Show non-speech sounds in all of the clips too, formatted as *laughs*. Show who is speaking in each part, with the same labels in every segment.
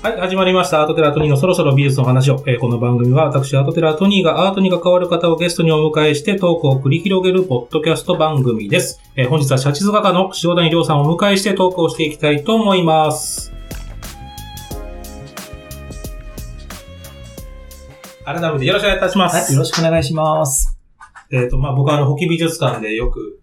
Speaker 1: はい、始まりました。アートテラートニーのそろそろ美術の話を。えーこの番組は私、アートテラートニーがアートに関わる方をゲストにお迎えしてトークを繰り広げるポッドキャスト番組です。えー本日は写実画家の塩谷亮さんをお迎えしてトークをしていきたいと思います。改めてよろしくお願いいたします。
Speaker 2: はい、よろしくお願いします。
Speaker 1: えっ、と、まあ、僕はあの、保木美術館でよく、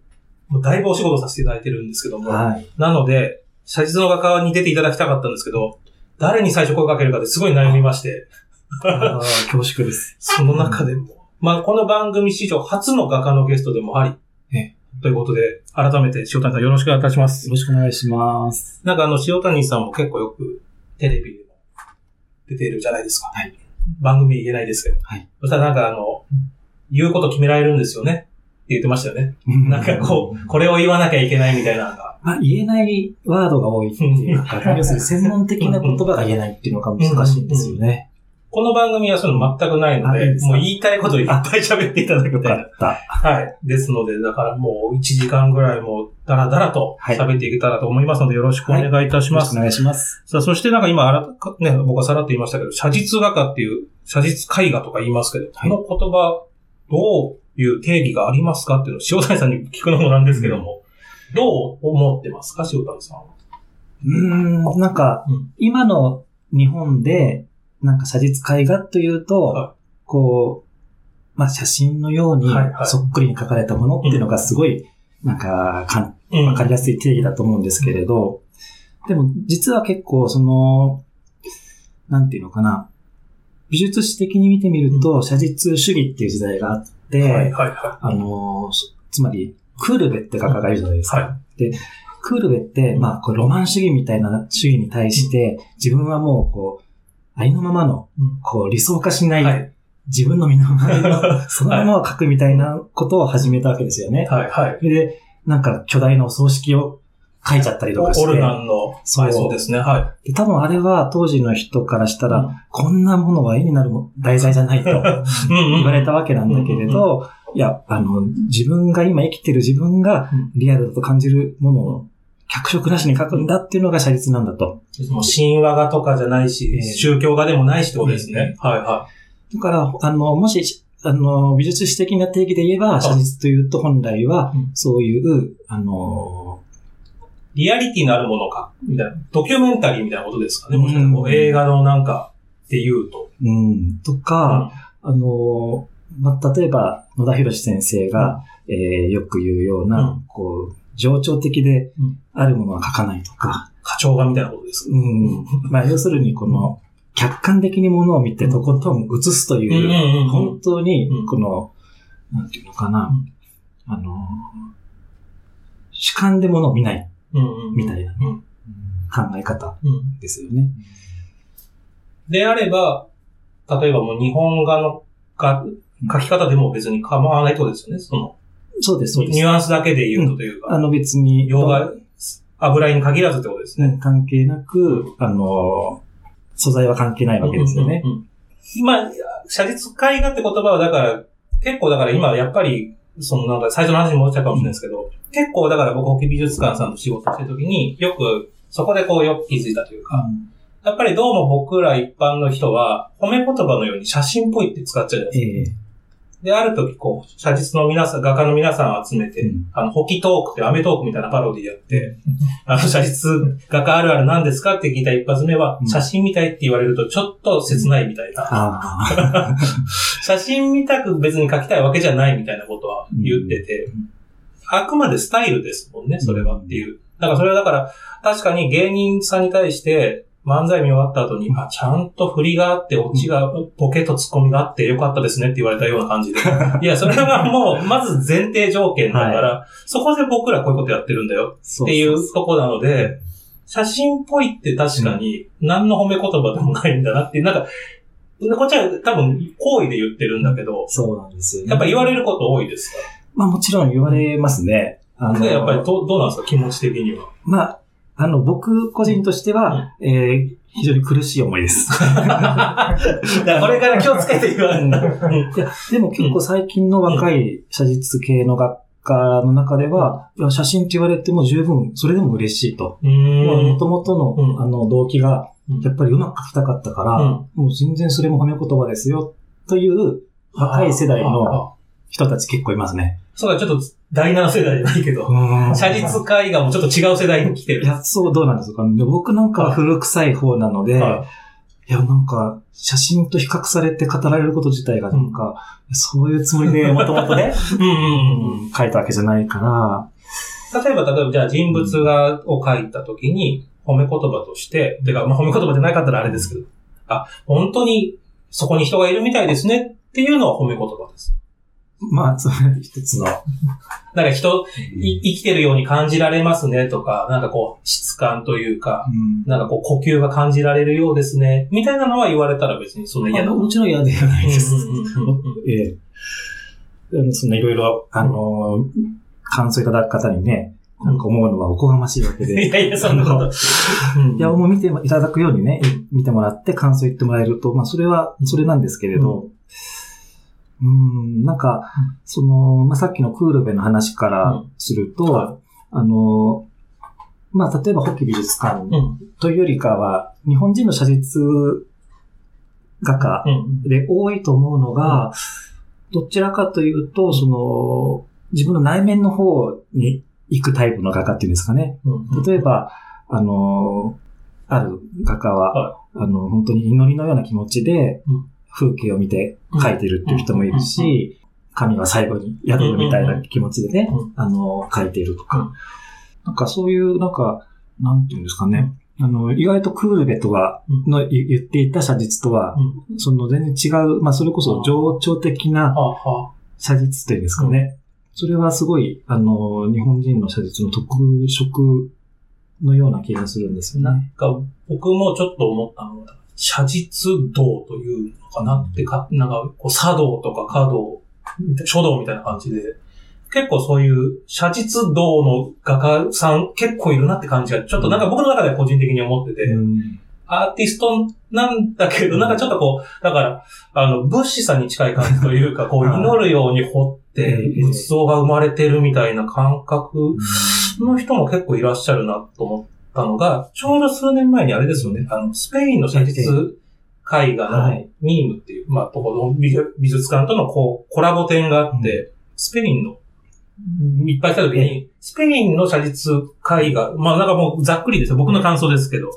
Speaker 1: もうだいぶお仕事させていただいてるんですけども、
Speaker 2: はい。
Speaker 1: なので、写実の画家に出ていただきたかったんですけど、誰に最初声かけるかですごい悩みまして、
Speaker 2: あー恐縮です。*laughs*
Speaker 1: その中でも、まあ、この番組史上初の画家のゲストでもあり、
Speaker 2: え
Speaker 1: ということで、改めて塩谷さんよろしくお願いいたします
Speaker 2: よ。ろしくお願いします。
Speaker 1: なんかあの、塩谷さんも結構よくテレビでも出てるじゃないですか。
Speaker 2: はい。
Speaker 1: 番組言えないですけど。
Speaker 2: はい。
Speaker 1: そしたらなんかあの、言うこと決められるんですよね。って言ってましたよね。なんかこう、これを言わなきゃいけないみたいなのが。
Speaker 2: まあ、言えないワードが多いっていうか、要するに専門的な言葉が言えないっていうのが難しいんですよね。
Speaker 1: この番組はそういうの全くないので、もう言いたいことをいっぱい喋っていただき
Speaker 2: よ
Speaker 1: たいな。
Speaker 2: かった。
Speaker 1: はい。ですので、だからもう1時間ぐらいもうダラダラと
Speaker 2: はい
Speaker 1: 喋っていけたらと思いますので、よろしくお願いいたします。
Speaker 2: よろしくお願いします。
Speaker 1: さあ、そしてなんか今、あらかね、僕はさらっと言いましたけど、写実画家っていう、写実絵画とか言いますけど、
Speaker 2: はい
Speaker 1: この言葉、どういう定義がありますかっていうのを塩谷さんに聞くのもなんですけども、どう思ってますか、塩谷さんは？
Speaker 2: うーん、なんか
Speaker 1: うん、
Speaker 2: 今の日本で、なんか写実絵画というと、
Speaker 1: は
Speaker 2: こう、まあ、写真のようにそっくりに描かれたものっていうのがすごい、なんか、かん
Speaker 1: うん。
Speaker 2: わかりやすい定義だと思うんですけれど、でも実は結構その、なんていうのかな、美術史的に見てみると、写実主義っていう時代があって、
Speaker 1: はい、はい、は
Speaker 2: あの、そつまり、クールベって画家がいるじゃないですか。
Speaker 1: は
Speaker 2: クールベって、まあ、こうロマン主義みたいな主義に対して、自分はもう、こう、ありのままの、
Speaker 1: うん。
Speaker 2: こう、理想化しない、
Speaker 1: はい。
Speaker 2: 自分の身の回りの、*laughs* そのままを描くみたいなことを始めたわけですよね。
Speaker 1: い、はい、はい。
Speaker 2: で、なんか巨大なお葬式を書いちゃったりとかして。
Speaker 1: オルナンの、
Speaker 2: そう
Speaker 1: はい、そうですね、は
Speaker 2: で多分あれは当時の人からしたら、
Speaker 1: うん
Speaker 2: こんなものは絵になるも題材じゃないと
Speaker 1: い。*laughs* うんうん
Speaker 2: 言われたわけなんだけれど、いや、あの、自分が今生きてる自分が
Speaker 1: うん
Speaker 2: リアルだと感じるものを脚色なしに描くんだっていうのが写実なんだと。
Speaker 1: もう神話画とかじゃないし、
Speaker 2: ええ
Speaker 1: 宗教画でもないしってことですね。はいは
Speaker 2: だから、あの、もし、あの、美術史的な定義で言えば、写実というと本来は
Speaker 1: うん、
Speaker 2: そういう、あの、
Speaker 1: い。リアリティのあるものか、みたいな。ドキュメンタリーみたいなことですかね？もしかしたら映画のなんかっていうと。
Speaker 2: うん、とか、あの、まあ、例えば、野田博先生が、えーよく言うような、
Speaker 1: うん。
Speaker 2: こう、情緒的で
Speaker 1: うん。
Speaker 2: あるものは書かないとか、
Speaker 1: 課長画みたいなことです。
Speaker 2: うん。まあ、要するに、この、客観的にものを見てとことん映すという、
Speaker 1: うんうんうんうん。
Speaker 2: 本当に
Speaker 1: うん、
Speaker 2: この、なんていうのかな、
Speaker 1: うん。
Speaker 2: あの、主観でものを見ない。
Speaker 1: うんうん
Speaker 2: みたいな考え方
Speaker 1: うん
Speaker 2: ですよね。
Speaker 1: であれば、例えばもう日本画のか書き方でも別に構わないとですよね。その、
Speaker 2: そうです、そうです
Speaker 1: ニ。ュアンスだけで言うとというか、
Speaker 2: あの別に、
Speaker 1: 洋画、油絵に限らずってことですね。
Speaker 2: ね関係なく、あの、素材は関係ないわけですよね。
Speaker 1: うんうんうんまあ、写実絵画って言葉はだから、結構だから今やっぱり、そのなんか最初の話に戻っちゃうかもしれないですけど、結構だから僕、保木美術館さんと仕事してるときに、よく、そこでこうよく気づいたというか、やっぱりどうも僕ら一般の人は、褒め言葉のように写真っぽいって使っちゃうじゃないですか。
Speaker 2: ええ
Speaker 1: で、ある時こう、写実の皆さん、画家の皆さんを集めて、
Speaker 2: うん。
Speaker 1: あの、ホキトークってアメトークみたいなパロディやって、あの、写実画家あるある何ですかって聞いた一発目は、
Speaker 2: うん。
Speaker 1: 写真見たいって言われるとちょっと切ないみたいな。*laughs* 写真見たく別に描きたいわけじゃないみたいなことは言ってて、
Speaker 2: うん。
Speaker 1: あくまでスタイルですもんね、それはっていう。だからそれはだから、確かに芸人さんに対して、漫才見終わった後に、あ、ちゃんと振りがあって、オチが、ボケとツッコミがあってよかったですねって言われたような感じで。*laughs* いや、それはもう、まず前提条件だから、そこで僕らこういうことやってるんだよ
Speaker 2: そ
Speaker 1: っていうとこなので、写真っぽいって確かに何の褒め言葉でもないんだなっていう、なんか、こっちは多分好意で言ってるんだけど、
Speaker 2: そうなんですよね。
Speaker 1: やっぱ言われること多いですか？
Speaker 2: まあもちろん言われますね。あの
Speaker 1: で、やっぱりどどうなんですか？気持ち的には。
Speaker 2: まあ、あの、僕個人としては、えー非常に苦しい思いです。*laughs*
Speaker 1: これから気をつけて言われるんだ。うん
Speaker 2: いや、でも結構最近の若い写実系の学科の中では、いや写真って言われても十分、それでも嬉しいと。もともとの、
Speaker 1: うん
Speaker 2: あの、動機が、
Speaker 1: うん
Speaker 2: やっぱりうまく書きたかったから、
Speaker 1: うん
Speaker 2: もう全然それも褒め言葉ですよ、という若い世代の
Speaker 1: あ
Speaker 2: 人たち結構いますね。
Speaker 1: そうだ、ちょっと第7世代じゃないけど、写実絵画もちょっと違う世代に来てる。
Speaker 2: いや、そう、どうなんですかね。僕なんかは古臭い方なので、
Speaker 1: はい
Speaker 2: いや、なんか、写真と比較されて語られること自体がなんか、そういうつもりでもともとね、*laughs*
Speaker 1: うんうんうん
Speaker 2: うん書いたわけじゃないから、
Speaker 1: 例えば、例えば、じゃあ人物画を描いたときに、褒め言葉として、てか、まあ、褒め言葉じゃなかったらあれですけど、あ、本当にそこに人がいるみたいですねっていうのは褒め言葉です。
Speaker 2: まあ、それ一つの、
Speaker 1: なんか人、い生きてるように感じられますねとか、なんかこう、質感というか、
Speaker 2: うん
Speaker 1: なんかこう、呼吸が感じられるようですね、みたいなのは言われたら別にそんな嫌だ。
Speaker 2: あもちろん嫌ではないです。*laughs* ええ。あのそんないろいろ、あの、感想いただく方にね、なんか思うのはおこがましいわけ
Speaker 1: い
Speaker 2: で。*laughs*
Speaker 1: やいや、そんなこと。うん
Speaker 2: いや、もう見ていただくようにね、見てもらって感想言ってもらえると、まあ、それは、それなんですけれど、うん、なんか、その、まあ、さっきのクールベの話からすると、
Speaker 1: は
Speaker 2: あの、まあ、例えば、ホッキ美術館
Speaker 1: うん。
Speaker 2: というよりかは、日本人の写実画家
Speaker 1: うん。
Speaker 2: で多いと思うのが、どちらかというと、その、自分の内面の方に行くタイプの画家っていうんですかね。
Speaker 1: うん。
Speaker 2: 例えば、あの、ある画家は、
Speaker 1: は
Speaker 2: あの、本当に祈りのような気持ちで
Speaker 1: うん、
Speaker 2: 風景を見て描いてるっていう人もいるし、神は最後に宿るみたいな気持ちでね
Speaker 1: うん、
Speaker 2: あの、描いていると
Speaker 1: うん。
Speaker 2: か。なんかそういう、なんか、なんていうんですかね。あの、意外とクールベとは、
Speaker 1: うん。
Speaker 2: の言言っていた写実とは、
Speaker 1: うん。
Speaker 2: その全然違う、まあそれこそ情緒的な写実というんですかね。それはすごい、あの、日本人の写実の特色のような気がするんですよ
Speaker 1: なん
Speaker 2: ね。
Speaker 1: か、僕もちょっと思ったのは、写実道というのかなってか、なんか、こう、茶道とか華道、書道みたいな感じで、結構そういう写実道の画家さん結構いるなって感じが、ちょっとなんか僕の中では個人的に思ってて、
Speaker 2: うん
Speaker 1: アーティストなんだけど、なんかちょっとこう、だから、あの、物資さんに近い感じというか、こう、
Speaker 2: はい
Speaker 1: 祈るように彫って、
Speaker 2: ええ
Speaker 1: 仏像が生まれてるみたいな感覚の人も結構いらっしゃるなと思ったのが、ちょうど数年前にあれですよね、あの、スペインの写実絵画の
Speaker 2: はい。
Speaker 1: ミームっていう、まあ、ところ、美術美術館とのこう、コラボ展があって、スペインの、いっぱい来た時に、スペインの写実絵画、まあなんかもうざっくりですよ、僕の感想ですけど、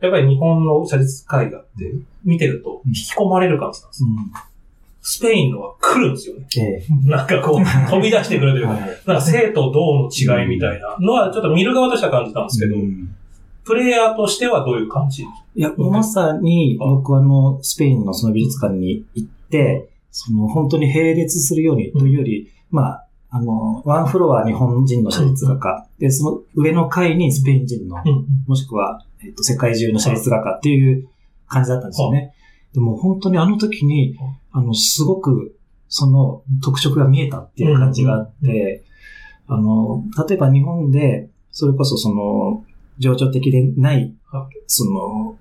Speaker 1: やっぱり日本の写実絵画って見てると引き込まれる感じなんですよ。
Speaker 2: うん
Speaker 1: スペインのは来るんですよね。
Speaker 2: え
Speaker 1: なんかこう、*laughs* 飛び出してくるというか、
Speaker 2: えはい。
Speaker 1: なんか生と動の違いみたいなのはちょっと見る側としては感じたんですけど、
Speaker 2: うん。
Speaker 1: プレイヤーとしてはどういう感じ
Speaker 2: いや、まさに僕はあの、スペインのその美術館に行って、その本当に並列するようにというより、まあ、あの、ワンフロア日本人の写実画家、で、その上の階にスペイン人の、
Speaker 1: うん。
Speaker 2: もしくは、えっと、世界中の写実画家っていう感じだったんですよね。でも本当にあの時に、あの、すごく、その特色が見えたっていう感じがあって、あの、例えば日本で、それこそその、情緒的でない
Speaker 1: は、
Speaker 2: その、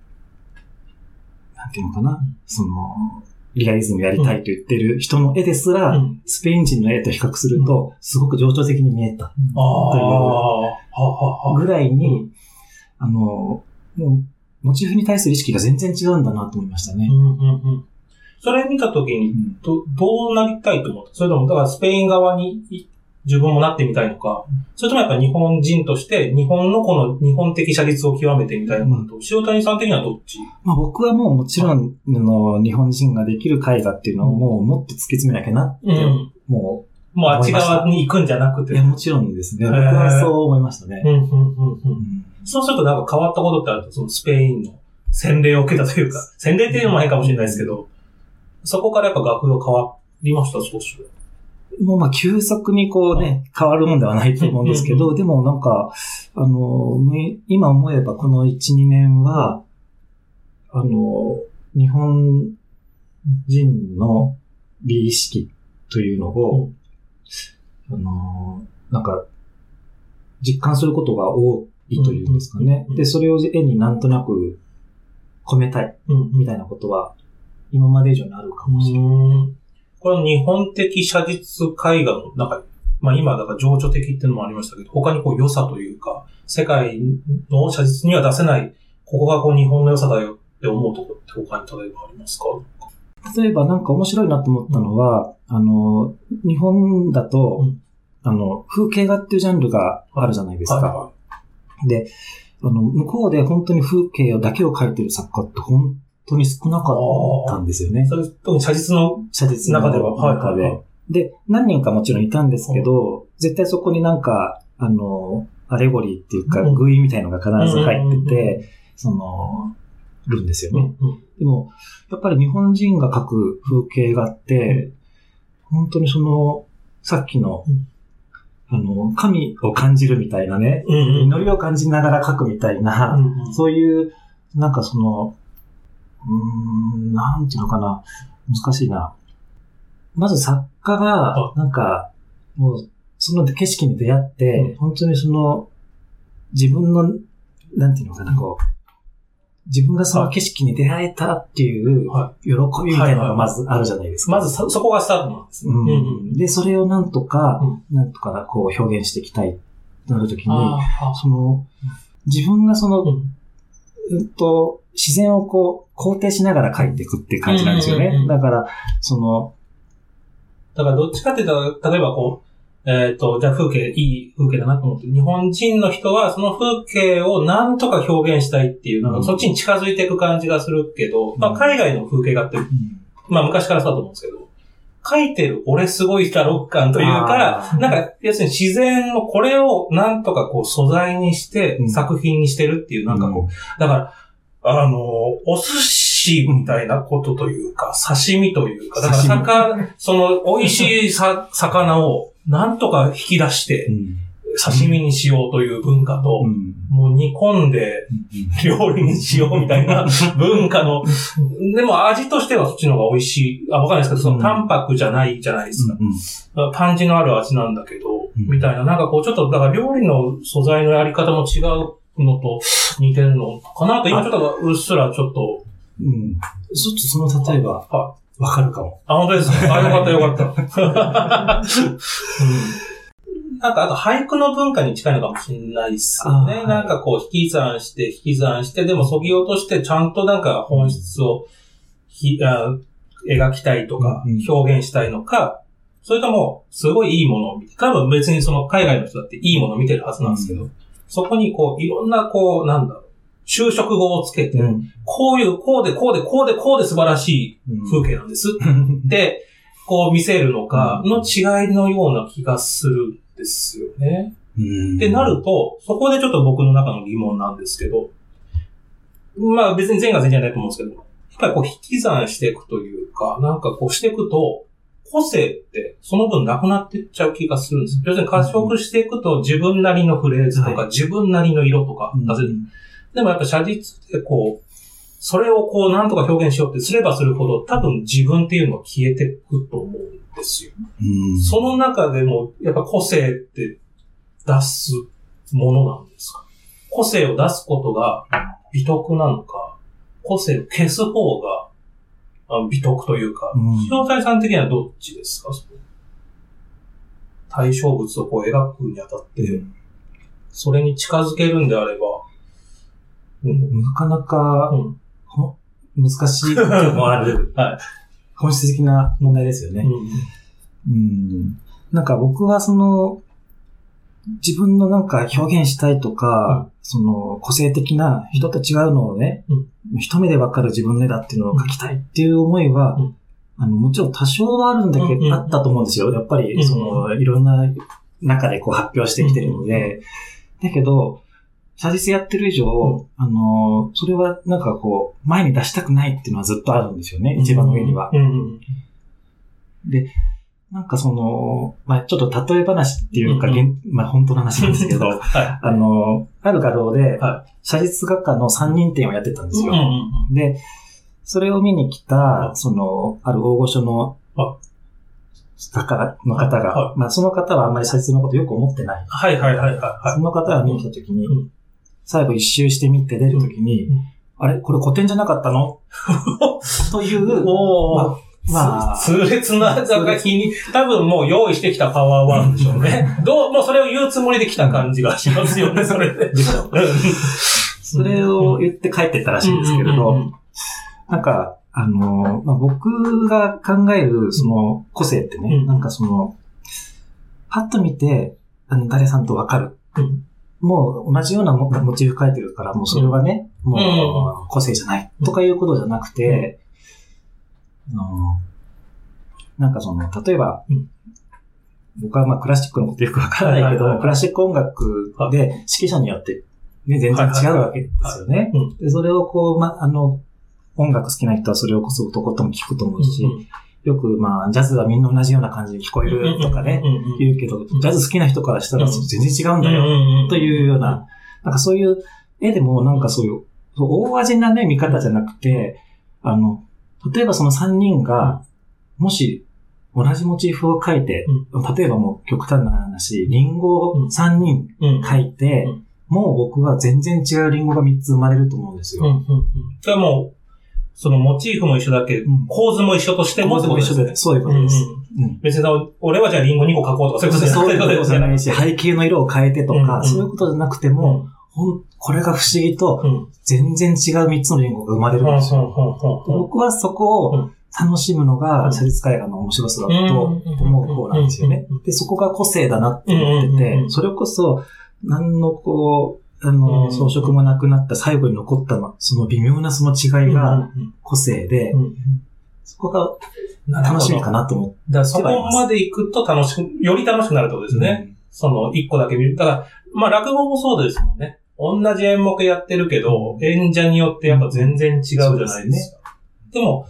Speaker 2: なんていうのかな、その、リアリズムやりたいと言ってる人の絵ですら、
Speaker 1: うん。
Speaker 2: スペイン人の絵と比較すると、すごく情緒的に見えた。
Speaker 1: ああ、ははは
Speaker 2: ぐらいに、あの、もう、モチーフに対する意識が全然違うんだなと思いましたね
Speaker 1: う。んうんうん。それ見たときに、
Speaker 2: うん
Speaker 1: ど、どうなりたいと思った？それとも、だからスペイン側にい自分もなってみたいのか、それともやっぱ日本人として、日本のこの日本的写実を極めてみたいのかと、塩谷さん的にはどっち？
Speaker 2: まあ、僕はもうもちろん、あの、日本人ができる絵画っていうのをもうもっと突き詰めなきゃなって、
Speaker 1: うん。
Speaker 2: も
Speaker 1: もうあっち側に行くんじゃなく
Speaker 2: う、
Speaker 1: て。
Speaker 2: いや、もちろんですね。僕はそう思いましたね
Speaker 1: う。ん、うん、うん、う。
Speaker 2: うんん
Speaker 1: そうするとなんか変わったことってあると、そのスペインの洗礼を受けたというか、*laughs* 洗礼っていうのも変かもしれないですけど、そこからやっぱ学が変わりました、少し。
Speaker 2: もうまあ、急速にこうね、変わるもんではないと思うんですけ
Speaker 1: うん
Speaker 2: ど、でもなんか、あの、め今思えばこの1、2年は、あの、日本人の美意識というのを、あの、なんか、実感することが多いというんですかね
Speaker 1: うん。
Speaker 2: で、それを絵になんとなく込めたい
Speaker 1: うん。
Speaker 2: みたいなことは、今まで以上にあるかもしれない。
Speaker 1: うんこの日本的写実絵画の中に、まあ今だから情緒的っていうのもありましたけど、他にこう良さというか、世界の写実には出せないここがこう日本の良さだよって思うところって他に例えばありますか？
Speaker 2: 例えばなんか面白いなと思ったのは、あの、日本だと、
Speaker 1: うん
Speaker 2: あの、風景画っていうジャンルがあるじゃないですか。
Speaker 1: は
Speaker 2: で、あの、向こうで本当に風景だけを描いてる作家って本当に少なかったんですよね。
Speaker 1: い。。それ特に写実の、
Speaker 2: 写実の。
Speaker 1: 中では。はい
Speaker 2: 中で。
Speaker 1: はい。は
Speaker 2: で、何人かもちろんいたんですけど、絶対そこになんか、あの、アレゴリーっていうか、
Speaker 1: うん。
Speaker 2: 寓意みたいのが必ず入って
Speaker 1: うんうんうん
Speaker 2: て、その、るんですよね。
Speaker 1: うん
Speaker 2: でも、やっぱり日本人が描く風景画って、本当にその、さっきの
Speaker 1: うん、
Speaker 2: あの、神を感じるみたいなね、
Speaker 1: うんうん。
Speaker 2: 祈りを感じながら描くみたいな、
Speaker 1: うんうん。
Speaker 2: そういう、なんかその、うーん、なんていうのかな、難しいな。まず作家が
Speaker 1: は、
Speaker 2: なんか、もう、その景色に出会って、
Speaker 1: うん。
Speaker 2: 本当にその、自分の、なんていうのかな、こう、自分がその景色に出会えたっていう
Speaker 1: は
Speaker 2: 喜びみたいなのがまずあるじゃないですか。
Speaker 1: まずそ、そこがスタートなんですね。
Speaker 2: うん。で、それをなんとか、
Speaker 1: う
Speaker 2: なんとかこう表現していきたいとなるときに、その、自分がその、
Speaker 1: うん。
Speaker 2: うんと、自然をこう、肯定しながら描いていくっていう感じなんですよね。だから、その、
Speaker 1: だからどっちかっていうと、例えばこう、えっ、と、じゃあ風景、いい風景だなと思って、日本人の人はその風景をなんとか表現したいっていう、なん
Speaker 2: うん。
Speaker 1: かそっちに近づいていく感じがするけど、まあ
Speaker 2: うん
Speaker 1: 海外の風景画って、まあ昔からそうだと思うんですけど、描いてる俺すごいだろ感というか
Speaker 2: あ、ー。
Speaker 1: なんか、要するに自然のこれをなんとかこう素材にして
Speaker 2: うん
Speaker 1: 作品にしてるっていう、なんかこう、だから、あの、お寿司みたいなことというか、刺身というか、だから魚、その美味しいさ魚をなんとか引き出して
Speaker 2: うん。
Speaker 1: 刺身にしようという文化と、
Speaker 2: うん。
Speaker 1: もう煮込んで料理にしようみたいな文化の、でも味としてはそっちの方が美味しい。あ、わかんないですけど、その淡白じゃないじゃないですか。パンチのある味なんだけど、
Speaker 2: うん。
Speaker 1: みたいな、なんかこう、ちょっと、だから料理の素材のやり方も違うのと似てるのかなと、今ちょっとうっすらちょっと、
Speaker 2: うん。ちょっとその例えば、
Speaker 1: あ、
Speaker 2: わかるかも。
Speaker 1: あ本当ですか？*laughs* あ、よかったよかった。うん、なんか、あと俳句の文化に近いのかもしれないですよね。なんかこう、引き算して、引き算して、でもそぎ落として、ちゃんとなんか本質をひあ描きたいとか
Speaker 2: うんうん、
Speaker 1: 表現したいのか、それとも、すごいいいものを見て、多分別にその海外の人だっていいものを見てるはずなんですけど、
Speaker 2: う
Speaker 1: そこにこう、いろんなこう、なんだろう、修飾語をつけて、
Speaker 2: うん。
Speaker 1: こういう、こうで、こうで、こうで、こうで素晴らしい風景なんです。*laughs* で、こう見せるのかの違いのような気がするんですよね。
Speaker 2: うん
Speaker 1: ってなると、そこでちょっと僕の中の疑問なんですけど、まあ別に全が全じゃないと思うんですけど、やっぱりこう引き算していくというか、なんかこうしていくと、個性ってその分なくなっていっちゃう気がするんです。要するに褐色していくと自分なりのフレーズとか、
Speaker 2: は
Speaker 1: 自分なりの色とか出せる。でもやっぱ写実でこう、それをこうなんとか表現しようってすればするほど多分自分っていうのは消えていくと思うんですよ。
Speaker 2: うん
Speaker 1: その中でもやっぱ個性って出すものなんですか？個性を出すことが美徳なのか、個性を消す方があ美徳というか、
Speaker 2: うん
Speaker 1: 塩谷さん的にはどっちですか？対象物をこう描くにあたって、それに近づけるんであれば、うん。
Speaker 2: なかなか難しい点もある。*laughs*
Speaker 1: はい。
Speaker 2: 本質的な問題ですよね。
Speaker 1: うん。
Speaker 2: うん。なんか僕はその、自分のなんか表現したいとか、その個性的な人と違うのをね、一目でわかる自分の絵だっていうのを描きたいっていう思いは、
Speaker 1: うん。
Speaker 2: あの、もちろん多少はあるんだけど、
Speaker 1: うんうん。
Speaker 2: あったと思うんですよ。やっぱ
Speaker 1: うん
Speaker 2: り、その、いろんな中でこう発表してきてるので、だけど、写実やってる以上、
Speaker 1: う
Speaker 2: あの、それはなんかこう、前に出したくないっていうのはずっとあるんですよね、一番上には。
Speaker 1: うんうん。
Speaker 2: なんかその、まあちょっと例え話っていうか、
Speaker 1: うんう
Speaker 2: 現まあ本当の話なんですけど、*laughs*
Speaker 1: はい。
Speaker 2: あの、ある画廊で
Speaker 1: は、
Speaker 2: 写実画家の3人展をやってたんですよ。
Speaker 1: うん
Speaker 2: で、それを見に来た、その、ある大御所の
Speaker 1: あ
Speaker 2: 画家の方
Speaker 1: は
Speaker 2: が、まあその方はあんまり写実のことよく思ってない。
Speaker 1: はいはいはいはいはい。
Speaker 2: その方が見に来た時に
Speaker 1: うん、
Speaker 2: 最後一周してみて出る時に
Speaker 1: うん、
Speaker 2: あれ？これ古典じゃなかったの？*laughs* という、
Speaker 1: おー。
Speaker 2: まあ
Speaker 1: 痛烈な作品に、多分もう用意してきたパワーワードでしょうね。*laughs* どう、もうそれを言うつもりで来た感じがしますよね、それで。
Speaker 2: でしょ
Speaker 1: うん
Speaker 2: それを言って帰ってったらしいんですけれど、なんか、あの、まあ、僕が考えるその個性ってね、
Speaker 1: うん
Speaker 2: なんかその、パッと見て、あの誰さんとわかる。
Speaker 1: うん
Speaker 2: もう同じようなモモチーフ描いてるから、もうそれはね、もう個性じゃない。とかいうことじゃなくて、あのなんかその、例えば、
Speaker 1: うん。
Speaker 2: 僕はまあクラシックのことよくわからないけど、
Speaker 1: はいはいはい。
Speaker 2: クラシック音楽で指揮者によって、ね、全然違うわけですよね。
Speaker 1: うん。
Speaker 2: でそれをこう、ま、あの、音楽好きな人はそれをこそとことん聞くと思うし、よくまあ、ジャズはみんな同じような感じに聞こえるとかね、言うけど、ジャズ好きな人からしたら
Speaker 1: うん
Speaker 2: 全然違うんだよ、というような、なんかそういう絵でもなんかそういう、大味なね、見方じゃなくて、あの、例えばその3人が、もし同じモチーフを描いて、例えばもう極端な話、リンゴを3人描いて、
Speaker 1: うん。
Speaker 2: もう僕は全然違うリンゴが3つ生まれると思うんですよ。
Speaker 1: それはもう、そのモチーフも一緒だけど
Speaker 2: うん。
Speaker 1: 構図も一緒としても
Speaker 2: 構図も一緒で、そういうことです。うん
Speaker 1: 別にさ、俺はじゃあリンゴ2個描こうとかそういうことじゃ
Speaker 2: そういうことじゃない
Speaker 1: い
Speaker 2: し、背景の色を変えてとか、
Speaker 1: うんうん。
Speaker 2: そういうことじゃなくても、ほん、これが不思議と、
Speaker 1: うん。
Speaker 2: 全然違う3つのリンゴが生まれるんですよ。僕はそこを楽しむの
Speaker 1: うん
Speaker 2: が、写実絵画の面白さだと思う方なんですよね。
Speaker 1: うんうん。
Speaker 2: で、そこが個性だなって思って
Speaker 1: うんうんうん
Speaker 2: て、それこそ、何のこう、あ
Speaker 1: うんう
Speaker 2: の、
Speaker 1: ん
Speaker 2: 装飾もなくなった最後に残ったの、その微妙なその違いが個性で、そこが楽しみかなと思って。
Speaker 1: そこまで行くと楽しく、より楽しくなるってことですね。その一個だけ見る。だから、まあ落語もそうですもんね。同じ演目やってるけど、演者によってやっぱ全然違うじゃないですか。でも、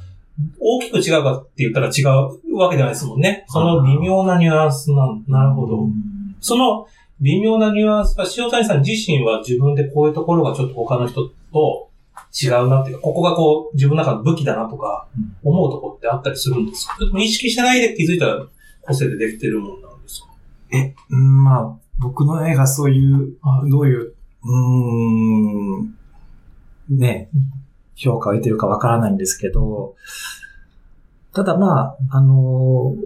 Speaker 1: 大きく違うかって言ったら違うわけじゃないですもんね。その微妙なニュアンスなん、なるほど。その微妙なニュアンスは、塩谷さん自身は自分でこういうところがちょっと他の人と違うなっていうか、ここがこう自分の中の武器だなとか思うところってあったりするんですか？それとも意識してないで気づいたら個性でできてるもんなんですか？
Speaker 2: え、うんまあ、僕の絵がそういう、どういう、うーん、ね、評価を得てるかわからないんですけど、ただまあ、あのー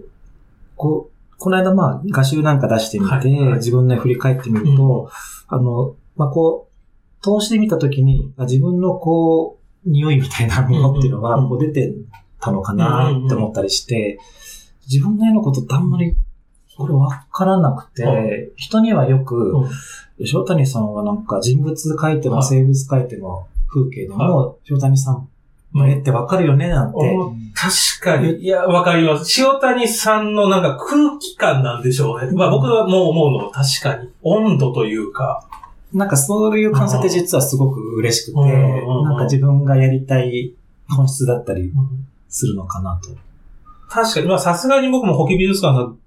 Speaker 2: こう、この間まあ、画集なんか出してみて、
Speaker 1: はいはい。
Speaker 2: 自分の絵振り返ってみると、あの、まあこう、通してみたときに、あ自分のこう、匂いみたいなものっていうのは、
Speaker 1: うん。うん
Speaker 2: こう出てたのかなって思ったりして、自分の絵のことってあんまり、これわからなくて、人にはよく、塩谷さんはなんか人物描いても
Speaker 1: はい。
Speaker 2: 生物描いても風景でも、塩谷さんの絵ってわかるよねなんて、
Speaker 1: うん確かに。いや、わかります。塩谷さんのなんか空気感なんでしょうね。まあ僕はもう思うのは確かに。温度というか。
Speaker 2: なんかそういう感想って実はすごく嬉しくて、なんか自分がやりたい本質だったりするのかなと。
Speaker 1: 確かに。まあさすがに僕も保木美術館さん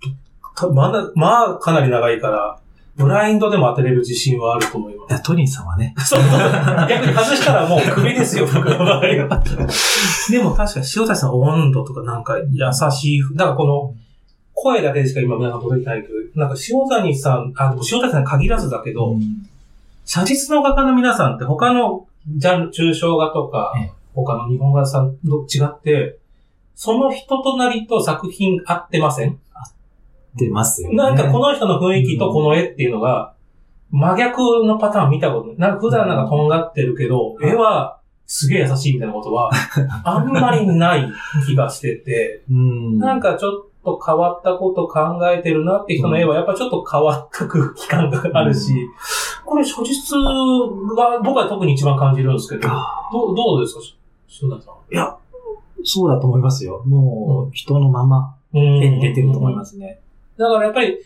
Speaker 1: と、まだ、まあかなり長いから、ブラインドでも当てれる自信はあると思います。
Speaker 2: いや、トニーさんはね、
Speaker 1: そう。そ *laughs* う逆に外したらもう首ですよ、僕の場合は。*laughs* でも確かに塩谷さん温度とかなんか優しい、なんかこの、声だけでしか今皆さん届いてないけど、なんか塩谷さん、あ、でも塩谷さんに限らずだけど、写実の画家の皆さんって他のジャンル、抽象画とか
Speaker 2: ええ、
Speaker 1: 他の日本画さんと違って、その人となりと作品合ってません？
Speaker 2: 出ますよね。
Speaker 1: なんかこの人の雰囲気とこの絵っていうのが、真逆のパターン見たことない。なんか普段なんかとんがってるけど、絵はすげえ優しいみたいなことは、*laughs* あんまりない気がしてて、
Speaker 2: うん。
Speaker 1: なんかちょっと変わったこと考えてるなって人の絵はやっぱちょっと変わった空気感があるし、これ写実が僕は特に一番感じるんですけど、どうどうですか、塩田さん。
Speaker 2: いや、そうだと思いますよ。もう、人のまま
Speaker 1: 絵
Speaker 2: 絵に出てると思いますね。
Speaker 1: だからやっぱり、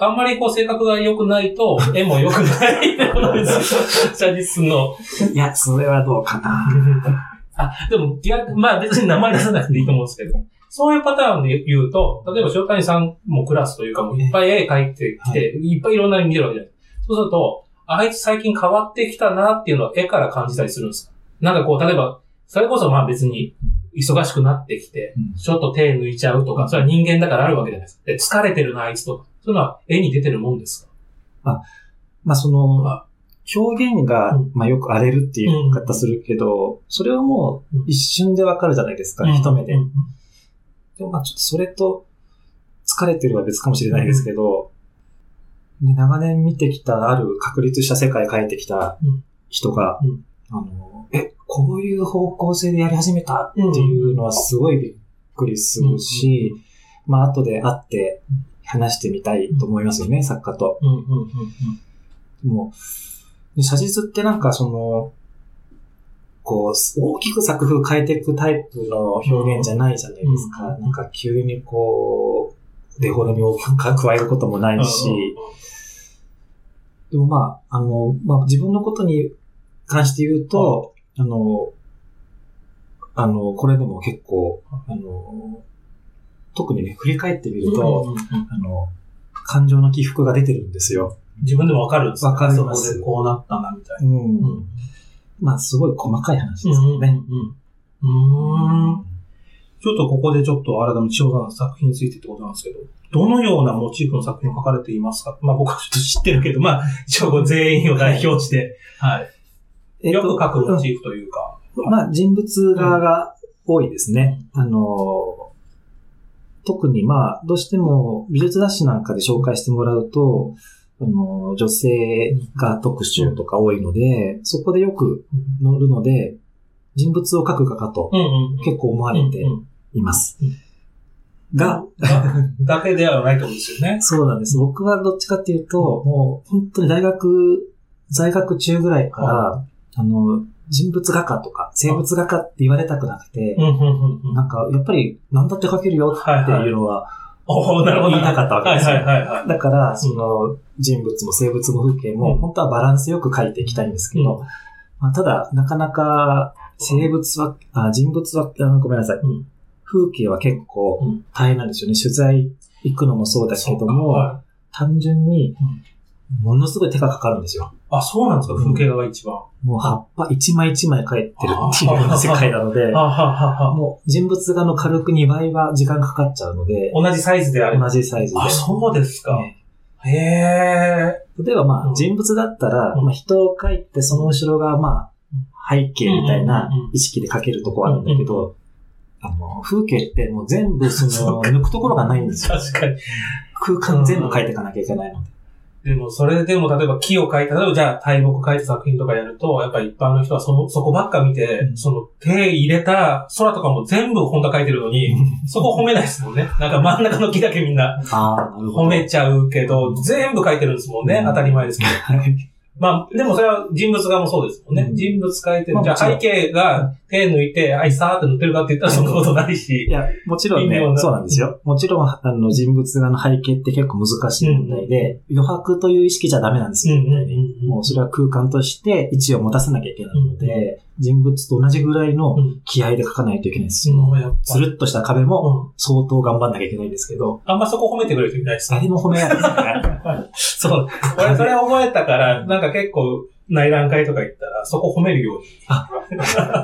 Speaker 1: あんまりこう性格が良くないと、*laughs* 絵も良くないってことですよ。写実の。
Speaker 2: いや、それはどうかな。
Speaker 1: あ、でも逆、まあ別に名前出さなくていいと思うんですけど、そういうパターンで言うと、例えば塩谷さんもクラスというかもういっぱい絵描いてきて、いっぱいいろんな絵見てるわけじゃない。そうすると、あいつ最近変わってきたなっていうのは絵から感じたりするんですか？なんかこう、例えば、それこそまあ別に忙しくなってきて、
Speaker 2: うん。
Speaker 1: ちょっと手抜いちゃうとか、それは人間だからあるわけじゃないですか。で、疲れてるな、あいつとか。そういうのは絵に出てるもんですか？
Speaker 2: まあ、その
Speaker 1: あ、
Speaker 2: 表現が
Speaker 1: うん、
Speaker 2: まあよく荒れるっていう言い方するけど、それはもう一瞬でわかるじゃないですか、一目で。
Speaker 1: うん。
Speaker 2: でもまあちょっとそれと、疲れてるは別かもしれないですけど、ね長年見てきたある確立した世界描いてきた
Speaker 1: うん。
Speaker 2: 人が、
Speaker 1: うん。
Speaker 2: あの、え、こういう方向性でやり始めたっていうのはすごいびっくりするし、まあ後で会って話してみたいと思いますよね、作家と。
Speaker 1: うんうんうんうん。
Speaker 2: もう、写実ってなんかその、こう、大きく作風変えていくタイプの表現じゃないじゃないですか。
Speaker 1: うん
Speaker 2: なんか急にこう、デフォルメを加えることもないし、でもまあ、あの、まあ自分のことに関して言うと、あの、あの、これでも結構、あの、特にね、振り返ってみると、あの、感情の起伏が出てるんですよ。
Speaker 1: 自分でもわかるんです
Speaker 2: わかります
Speaker 1: そこでこうなったな、みたいな。
Speaker 2: うん。
Speaker 1: うん
Speaker 2: まあ、すごい細かい話です
Speaker 1: うん
Speaker 2: よね。
Speaker 1: うんうん。うーん。ちょっとここでちょっと改めて塩さんの作品についてってことなんですけど、どのようなモチーフの作品を書かれていますか？まあ僕はちょっと知ってるけど、まあ一応全員を代表して、はい。
Speaker 2: えっと
Speaker 1: よく書くモチーフというか。
Speaker 2: まあ、人物側が多いですね。あの、特にまあ、どうしても美術雑誌なんかで紹介してもらうと、あの、女性が特集とか多いので、そこでよく載るので、人物を描く画家と
Speaker 1: うんうんうん。
Speaker 2: 結構思われて
Speaker 1: うんうん
Speaker 2: います
Speaker 1: うん。
Speaker 2: が、
Speaker 1: だけではないってことですよね。*laughs*
Speaker 2: そうなんです。僕はどっちかっていうと、もう本当に大学、在学中ぐらいから、あの、人物画家とか生物画家って言われたくなくて。なんか、やっぱり、何だって描けるよっていうのは。言いたかったわけですよ。だから、その、人物も生物も風景も、
Speaker 1: うん
Speaker 2: 本当はバランスよく描いていきたいんですけど、
Speaker 1: うん
Speaker 2: まあ、ただ、なかなか、生物は、あ人物は、あごめんなさい、
Speaker 1: うん
Speaker 2: 風景は結構
Speaker 1: うん
Speaker 2: 大変なんですよね。取材行くのもそうだけども、
Speaker 1: は
Speaker 2: 単純に、ものすごい手がかかるんですよ。
Speaker 1: いあ、そうなんですか風景画が一番。
Speaker 2: もう葉っぱ一枚一枚描いてるっていうような世界なので、*laughs* もう人物画の軽く2倍は時間かかっちゃうので、
Speaker 1: 同じサイズであれば。
Speaker 2: 同じサイズで。
Speaker 1: あ、そうですか。
Speaker 2: ね
Speaker 1: へえ。
Speaker 2: 例えばま
Speaker 1: うん
Speaker 2: あ人物だったら、
Speaker 1: うん
Speaker 2: まあ人を描いてその後ろがまあ背景みたいな意識で描けるとこあるんだけ
Speaker 1: うん
Speaker 2: ど、あの、風景ってもう全部その抜くところがないんですよ。
Speaker 1: 確かに。
Speaker 2: 空間全部描いていかなきゃいけないので。
Speaker 1: でも、それでも、例えば木を描いた、例えばじゃあ大木描いた作品とかやると、やっぱり一般の人はその、そこばっか見て、
Speaker 2: うん
Speaker 1: その手入れた空とかも全部本当は描いてるのに、そこ褒めないですもんね。なんか真ん中の木だけみんな。褒めちゃうけど、全部描いてるんですもんね。
Speaker 2: うん
Speaker 1: 当たり前ですけど。
Speaker 2: はい
Speaker 1: まあ、でもそれは人物画もそうですもんね。
Speaker 2: うん
Speaker 1: 人物描いてる。
Speaker 2: まあ
Speaker 1: じゃあ背景が手抜いて、あいさーって塗ってるかって言ったらそんなことない
Speaker 2: い
Speaker 1: し。
Speaker 2: や、もちろんねそうなんですよ。もちろん、あの、人物画の背景って結構難しい問題で、余白という意識じゃダメなんですよ。絶対にもうそれは空間として位置を持たせなきゃいけないので、人物と同じぐらいの
Speaker 1: うん
Speaker 2: 気合で描かないといけないんですよ。
Speaker 1: うん
Speaker 2: つるっとした壁も
Speaker 1: うん
Speaker 2: 相当頑張んなきゃいけないんですけど、
Speaker 1: あんまそこ褒めてくれる人いないですか？
Speaker 2: 誰も褒めないですね。*laughs*
Speaker 1: そう。俺それ覚えたから、なんか結構内覧会とか行ったら、そこ褒めるように。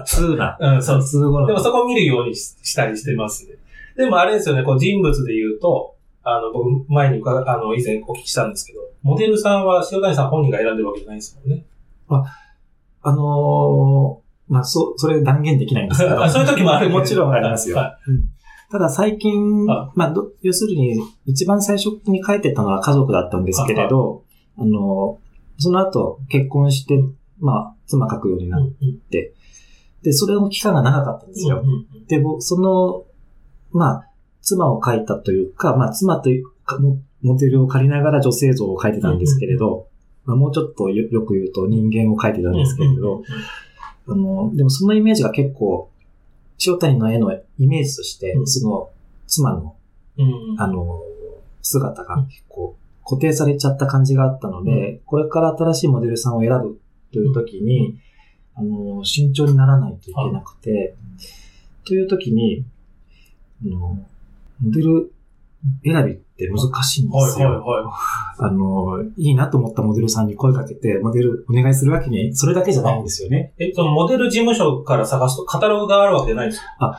Speaker 2: 通な。*laughs*
Speaker 1: うん、そう。
Speaker 2: 通語の。
Speaker 1: でもそこ見るようにししたりしてますね。でもあれですよね、こう人物で言うと、あの、僕前に伺あの、以前お聞きしたんですけど、モデルさんは塩谷さん本人が選んでるわけじゃないですもんね。
Speaker 2: あのー、まあ、そう、それ断言できないんですけど。
Speaker 1: あ *laughs* そういう時もある。けど
Speaker 2: もちろんありますよ。
Speaker 1: は
Speaker 2: うん。ただ最近、
Speaker 1: あ
Speaker 2: まあど、要するに、一番最初に書いてたのは家族だったんですけれど、あの、その後結婚して、まあ、妻書くようになっ
Speaker 1: うんうん。
Speaker 2: て、で、それの期間が長かったんですよ。
Speaker 1: うんうん
Speaker 2: で、僕、その、まあ、妻を描いたというか、まあ、妻というかモモデルを借りながら女性像を描いてたんですけれど、まあ、もうちょっとよよく言うと人間を描いてたんですけれど、あの、でもそのイメージが結構、塩谷の絵のイメージとして、
Speaker 1: うん。
Speaker 2: その、妻の、
Speaker 1: うん。うん
Speaker 2: あの、姿が結構固定されちゃった感じがあったので、これから新しいモデルさんを選ぶという時に、あの、慎重にならないといけなくて、という時に、あの、モデル選びって難しいんで
Speaker 1: はい
Speaker 2: すよ。
Speaker 1: はいは
Speaker 2: あの、いいなと思ったモデルさんに声かけて、モデルお願いするわけに、それだけじゃないんですよね。
Speaker 1: い。え、そのモデル事務所から探すとカタログがあるわけじゃないんですよ。
Speaker 2: あ、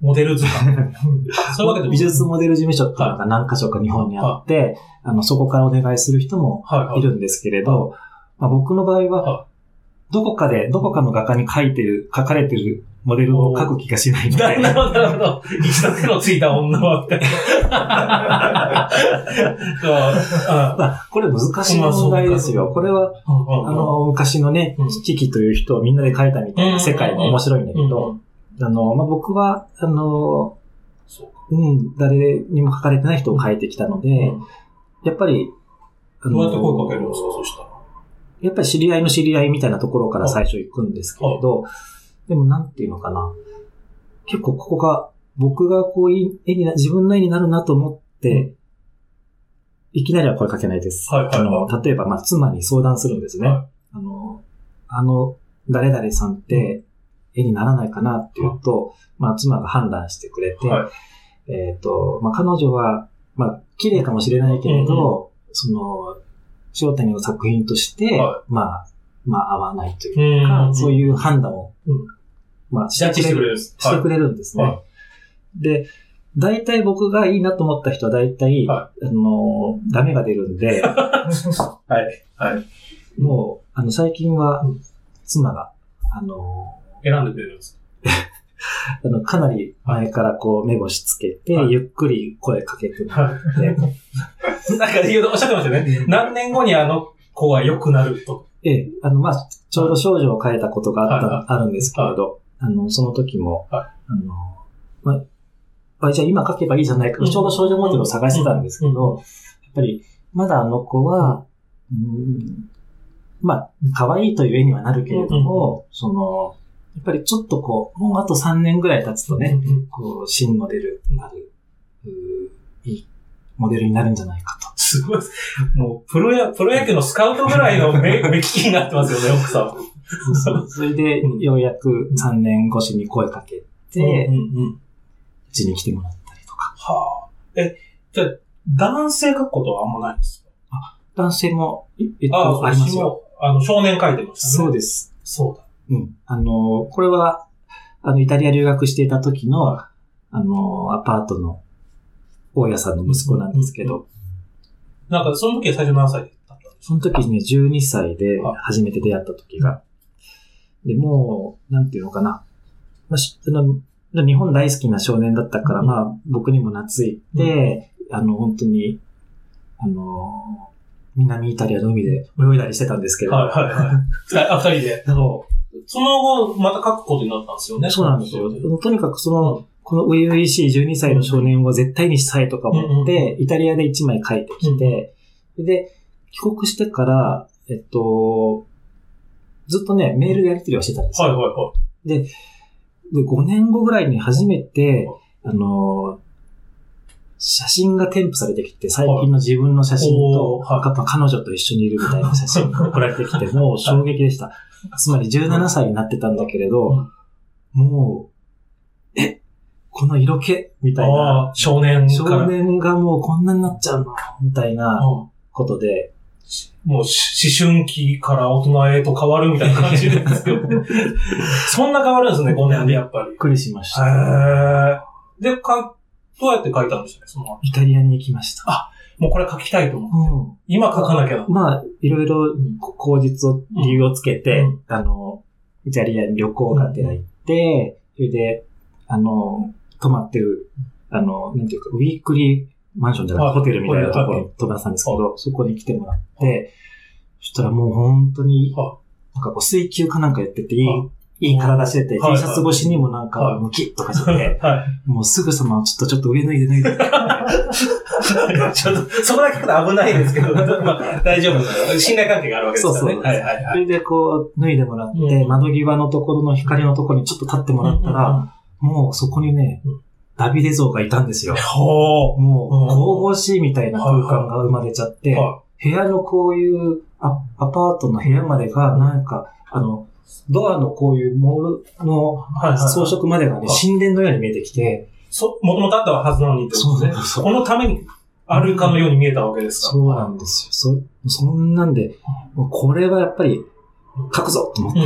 Speaker 1: モデル図鑑。*laughs* そういうわけでも
Speaker 2: 美術モデル事務所っていうのが何箇所か日本にあって、あの、そこからお願いする人も
Speaker 1: はいはい
Speaker 2: いるんですけれど、まあ、僕の場合は
Speaker 1: は、
Speaker 2: どこかで、どこかの画家に描いてる、描かれてるモデルを描く気がしないみたいな。
Speaker 1: なるほど、なるほど。一度手のついた女は、みたいな。*laughs* そう
Speaker 2: まあ、これ難しい問題ですよ。これは、
Speaker 1: うん
Speaker 2: あの、昔のね
Speaker 1: うん、
Speaker 2: キキという人をみんなで描いたみたいな世界も面白いんだけ
Speaker 1: うん
Speaker 2: ど、あの、まあ、僕は、あの、
Speaker 1: そうか。
Speaker 2: うん、誰にも書かれてない人を書いてきたので、
Speaker 1: うん
Speaker 2: やっぱり、
Speaker 1: どうやって声かけるんですか、そしたら。
Speaker 2: やっぱり知り合いの知り合いみたいなところから最初行くんですけれど、でもなんていうのかな。結構ここが、僕がこうい絵にな、自分の絵になるなと思って、いきなりは声かけないです。
Speaker 1: はいはいはい。
Speaker 2: あの、例えば、まあ、妻に相談するんですね。
Speaker 1: は
Speaker 2: あの、あの、誰々さんって絵にならないかなっていうと、まあ、妻が判断してくれて、
Speaker 1: は
Speaker 2: えっ、と、まあ、彼女は、まあ、綺麗かもしれないけれど、その、翔谷の作品として、
Speaker 1: は
Speaker 2: まあ、まあ、合わないというか、
Speaker 1: うん
Speaker 2: そういう判断を、
Speaker 1: うん
Speaker 2: まあ、
Speaker 1: してくれる。
Speaker 2: してくれるんですね。
Speaker 1: は
Speaker 2: で、大体僕がいいなと思った人は大体、
Speaker 1: は
Speaker 2: あの、ダメが出るんで、*laughs*
Speaker 1: はい。はい。
Speaker 2: もう、あの、最近は
Speaker 1: うん、
Speaker 2: 妻が、あの、
Speaker 1: 選んでくれるんです。
Speaker 2: あの、かなり前からこう目星つけて、
Speaker 1: はい。
Speaker 2: ゆっくり声かけてもらって、*laughs*
Speaker 1: なんかおっしゃってましたよね。何年後にあの子は良くなると。
Speaker 2: ええ、あの、まあ、ちょうど少女を変えたことがあった、
Speaker 1: はい。
Speaker 2: あるんですけれど、あの、その時も、
Speaker 1: は
Speaker 2: あの、まあ、あじゃあ今書けばいいじゃないか、
Speaker 1: うん。
Speaker 2: ちょうど少女モデルを探してたんですけど、
Speaker 1: うん。
Speaker 2: やっぱり、まだあの子は、うんまあ、可愛いという絵にはなるけれども、その、やっぱりちょっとこう、もうあと3年ぐらい経つとね、こう、新モデルある、うーいいモデルになるんじゃないかと。
Speaker 1: すごいです。もう、プロや、プロ野球のスカウトぐらいの *laughs* 目、目利きになってますよね、奥さん。
Speaker 2: そうそ *laughs* れで、ようやく3年越しに声かけて、
Speaker 1: うんうんうん。
Speaker 2: うちに来てもらったりとか。
Speaker 1: はあ。え、じゃあ、男性書くことはあんまないんですか？
Speaker 2: 男性も、いえっと、
Speaker 1: あ
Speaker 2: ありますよ。。
Speaker 1: あの、少年書いてましたね。
Speaker 2: そう
Speaker 1: す。
Speaker 2: です。
Speaker 1: そうだ。
Speaker 2: うん。あの、これは、あの、イタリア留学していた時の、あの、アパートの大家さんの息子なんですけど、
Speaker 1: なんか、その時は最初何歳だった
Speaker 2: その時ね、12歳で
Speaker 1: はい
Speaker 2: 初めて出会った時が、で、もう、なんていうのかな。まあ、の日本大好きな少年だったから、
Speaker 1: うん
Speaker 2: まあ、僕にも懐いて、あの、本当に、あの、南イタリアの海で泳いだりしてたんですけど、
Speaker 1: はいはいはい。*laughs* あ、二人で。
Speaker 2: でも
Speaker 1: その後、また書くことになったんですよね。
Speaker 2: そうなんですよ。とにかくその、この初々しい12歳の少年を絶対にしたいとか思って、イタリアで1枚書いてきて、で、帰国してから、えっと、ずっとね、メールでやり取りをしてたんですよ。
Speaker 1: はいはいはい。
Speaker 2: で、5年後ぐらいに初めて、あの、写真が添付されてきて、最近の自分の写真と、
Speaker 1: はい
Speaker 2: 彼女と一緒にいるみたいな写真が送られてきて、もう衝撃でした。*laughs* つまり17歳になってたんだけれど、もう、え、この色気みたい
Speaker 1: あ
Speaker 2: な、
Speaker 1: あ、少年。
Speaker 2: 少年がもうこんなになっちゃうのみたいな
Speaker 1: うん
Speaker 2: ことで、
Speaker 1: もうし思春期から大人へと変わるみたいな感じですよ。*laughs* そんな変わるんですね、5年でやっぱり。
Speaker 2: びっくりしました。
Speaker 1: へーで、か、どうやって書いたんですかね、その後
Speaker 2: イタリアに行きました。
Speaker 1: もうこれ書きたいと思う。
Speaker 2: うん。
Speaker 1: 今書かなきゃ。な。
Speaker 2: まあ、いろいろこ口実を、理由をつけて、
Speaker 1: うん。
Speaker 2: あの、イタリアに旅行がてら行って、それで、あの、泊まってる、あの、なんていうか、ウィークリーマンションじゃな
Speaker 1: はい
Speaker 2: くてホテルみたいなところに泊まったんですけど、そこに来てもらって、そしたらもう本当に
Speaker 1: は、
Speaker 2: なんかこう水球かなんかやってて、いい
Speaker 1: はい、
Speaker 2: いい体してて、
Speaker 1: はい
Speaker 2: T シャツ越しにもなん
Speaker 1: はい
Speaker 2: かムキッとかしてて、*laughs*
Speaker 1: はい。
Speaker 2: もうすぐさまちょっとちょっと上脱いで脱いで、*laughs*
Speaker 1: ちょっと、そこだけだと危ないですけど、*laughs* まあ、大丈夫。信頼関係があるわけですからね。
Speaker 2: そうそう
Speaker 1: はいはいはい。
Speaker 2: それでこう脱いでもらって、
Speaker 1: うん
Speaker 2: 窓際のところの光のところにちょっと立ってもらったら、もうそこにね
Speaker 1: うん、
Speaker 2: ダビデ像がいたんですよ。
Speaker 1: ほ
Speaker 2: もう、
Speaker 1: うん
Speaker 2: 神々しいみたいな空間が生まれちゃって、部屋のこういうアアパートの部屋までが、なんか、あの、ドアのこういうモールの。装飾までがね、
Speaker 1: はい
Speaker 2: 神殿のように見えてきて、
Speaker 1: そ、もともとあったはずなのにってことで。すね。このためにあるかのように見えたわけですか？
Speaker 2: そうなんですよ。そ、そんなんで、これはやっぱり書くぞと思って、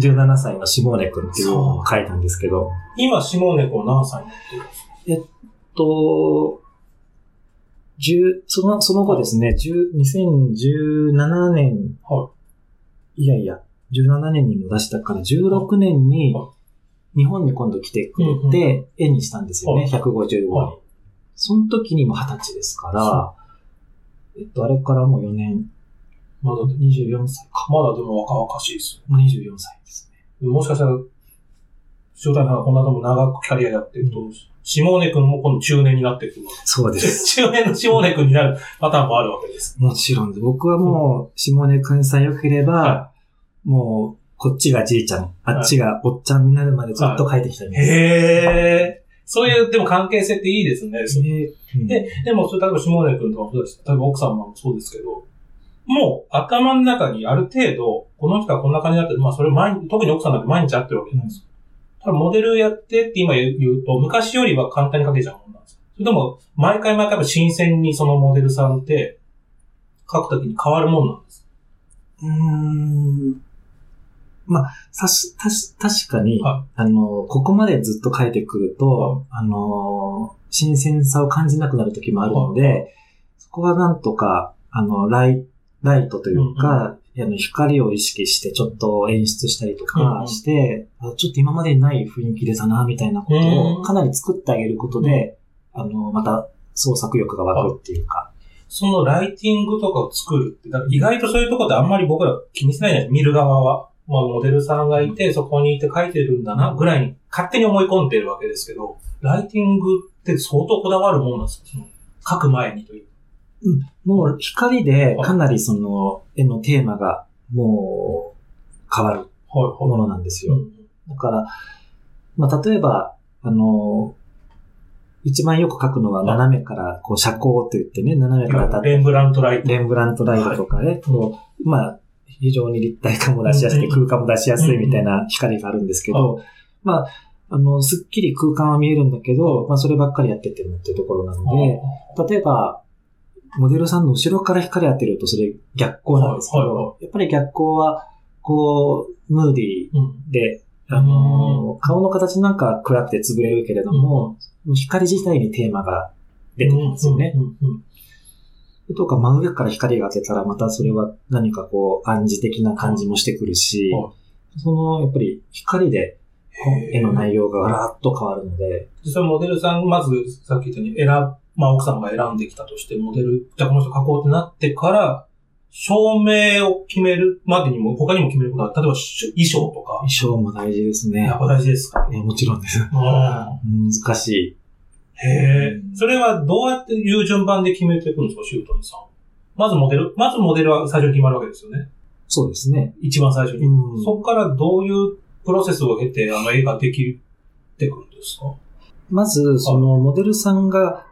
Speaker 2: 17歳のシモーネ君っていうのを書いたんですけど、
Speaker 1: 今、下根子何歳になってるんですか？
Speaker 2: と、10その、その後ですね、10 2017年、、
Speaker 1: はい
Speaker 2: やいや、17年にも出したから、16年に
Speaker 1: はい
Speaker 2: 日本に今度来てくれて、絵にしたんですよね、155
Speaker 1: はい
Speaker 2: に。その時にも20歳ですから、えっと、あれからもう4年、
Speaker 1: まだ、
Speaker 2: 24歳か。
Speaker 1: まだでも若々しいです
Speaker 2: もう24歳ですね。
Speaker 1: よ。もしかしたら、塩谷さんがこの後も長くキャリアやってると、下根くんも今度中年になってくる。
Speaker 2: そうです。
Speaker 1: 中年の下根くんになるパターンもあるわけです。
Speaker 2: もちろんです。僕はもう、下根くんさん良ければ、
Speaker 1: は
Speaker 2: もう、こっちがじいちゃん、あっちがおっちゃんになるまでずっと書いてきたんです。
Speaker 1: へえ。そういう、でも関係性っていいですね。そう
Speaker 2: ん
Speaker 1: で、でも、それ例えば下根くんとかもそうです。例えば奥様もそうですけど、もう頭の中にある程度、この人はこんな感じになってる。まあそれ毎日、特に奥さんなんて毎日会ってるわけじゃないですか。ただモデルやってって今言うと、昔よりは簡単に書けちゃうもんなんですよ。それでも、毎回毎回新鮮にそのモデルさんって、書くときに変わるもんなんです。
Speaker 2: うーん。まあ、さし、たし、確かに、
Speaker 1: は
Speaker 2: あの、ここまでずっと書いてくると、
Speaker 1: は
Speaker 2: あの、新鮮さを感じなくなる時もあるので、
Speaker 1: は
Speaker 2: そこはなんとか、あの、ライ、ライトというか、あの光を意識してちょっと演出したりと
Speaker 1: うん
Speaker 2: か
Speaker 1: うん。
Speaker 2: して、あちょっと今までにない雰囲気でだな、みたいなこと
Speaker 1: うん
Speaker 2: をかなり作ってあげることで、あの、また創作欲が湧くっていうか。
Speaker 1: そのライティングとかを作るって、意外とそういうところってあんまり僕ら気にしないじゃない見る側は。まあ、モデルさんがいて、そこにいて書いてるんだな、ぐらいに勝手に思い込んでるわけですけど、ライティングって相当こだわるもんなんですか？書く前にという。
Speaker 2: もう光でかなりその絵のテーマがもう変わる
Speaker 1: はい
Speaker 2: ものなんですよ。
Speaker 1: うん
Speaker 2: だから、まあ、例えば、あの、一番よく書くのは斜めから、こう、遮光って言ってね、斜めから立って。
Speaker 1: レンブラントライト。
Speaker 2: レンブラントライトとかね、こう、まあ、非常に立体感も出しやすくて、空間も出しやすいみたいな光があるんですけど、まあ、あの、すっきり空間は見えるんだけど、まあ、そればっかりやってってもっていうところなので、例えば、モデルさんの後ろから光当てるとそれ逆光なんですけど、やっぱり逆光は、こう、ムーディ
Speaker 1: うん。
Speaker 2: ーで、あの、顔の形なんか暗くて潰れるけれども、光自体にテーマが出てきますよね。とか、真上から光が当てたら、またそれは何かこう、暗示的な感じもしてくるし
Speaker 1: は、
Speaker 2: その、やっぱり光で絵の内容がガラッと変わるので、
Speaker 1: 実際モデルさん、まずさっき言ったように選ぶ、まあ奥さんが選んできたとして、モデル、じゃあこの人描こうってなってから、照明を決めるまでにも、他にも決めることは、例えばし衣装とか。
Speaker 2: 衣、装も大事ですね。
Speaker 1: やっ。ぱ大事ですか？
Speaker 2: いやもちろんです。
Speaker 1: うん
Speaker 2: 難しい。
Speaker 1: へえ。それはどうやっていう順番で決めていくんですか、シュートにさん。まずモデル、まずモデルは最初に決まるわけですよね。
Speaker 2: そうですね。
Speaker 1: 一番最初に。
Speaker 2: うん
Speaker 1: そこからどういうプロセスを経て、あの絵ができてくるんですか？
Speaker 2: まず、そのモデルさんが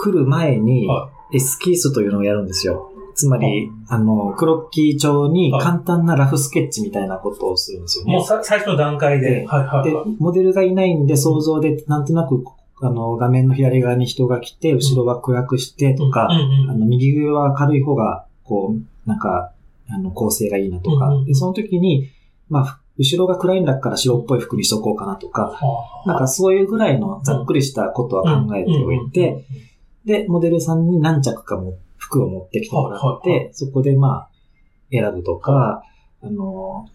Speaker 2: 来る前に
Speaker 1: は、
Speaker 2: エスキースというのをやるんですよ。つまり、あの、クロッキー帳に
Speaker 1: はい
Speaker 2: 簡単なラフスケッチみたいなことをするんですよね。
Speaker 1: もうさ最初の段階で。
Speaker 2: で
Speaker 1: はい。、
Speaker 2: モデルがいないんで想像でなんとなく、あの、画面の左側に人が来て、後ろは暗くしてとか、あの、右上は明るい方が、こう、なんか、あの、構成がいいなとか、で、その時に、まあ、後ろが暗いんだったら白っぽい服にしとこうかなとか、
Speaker 1: あ。
Speaker 2: なんかそういうぐらいのざっくりしたことは考えておいて、、で、モデルさんに何着かも服を持ってきてもらって、そこでまあ、選ぶとか、あの、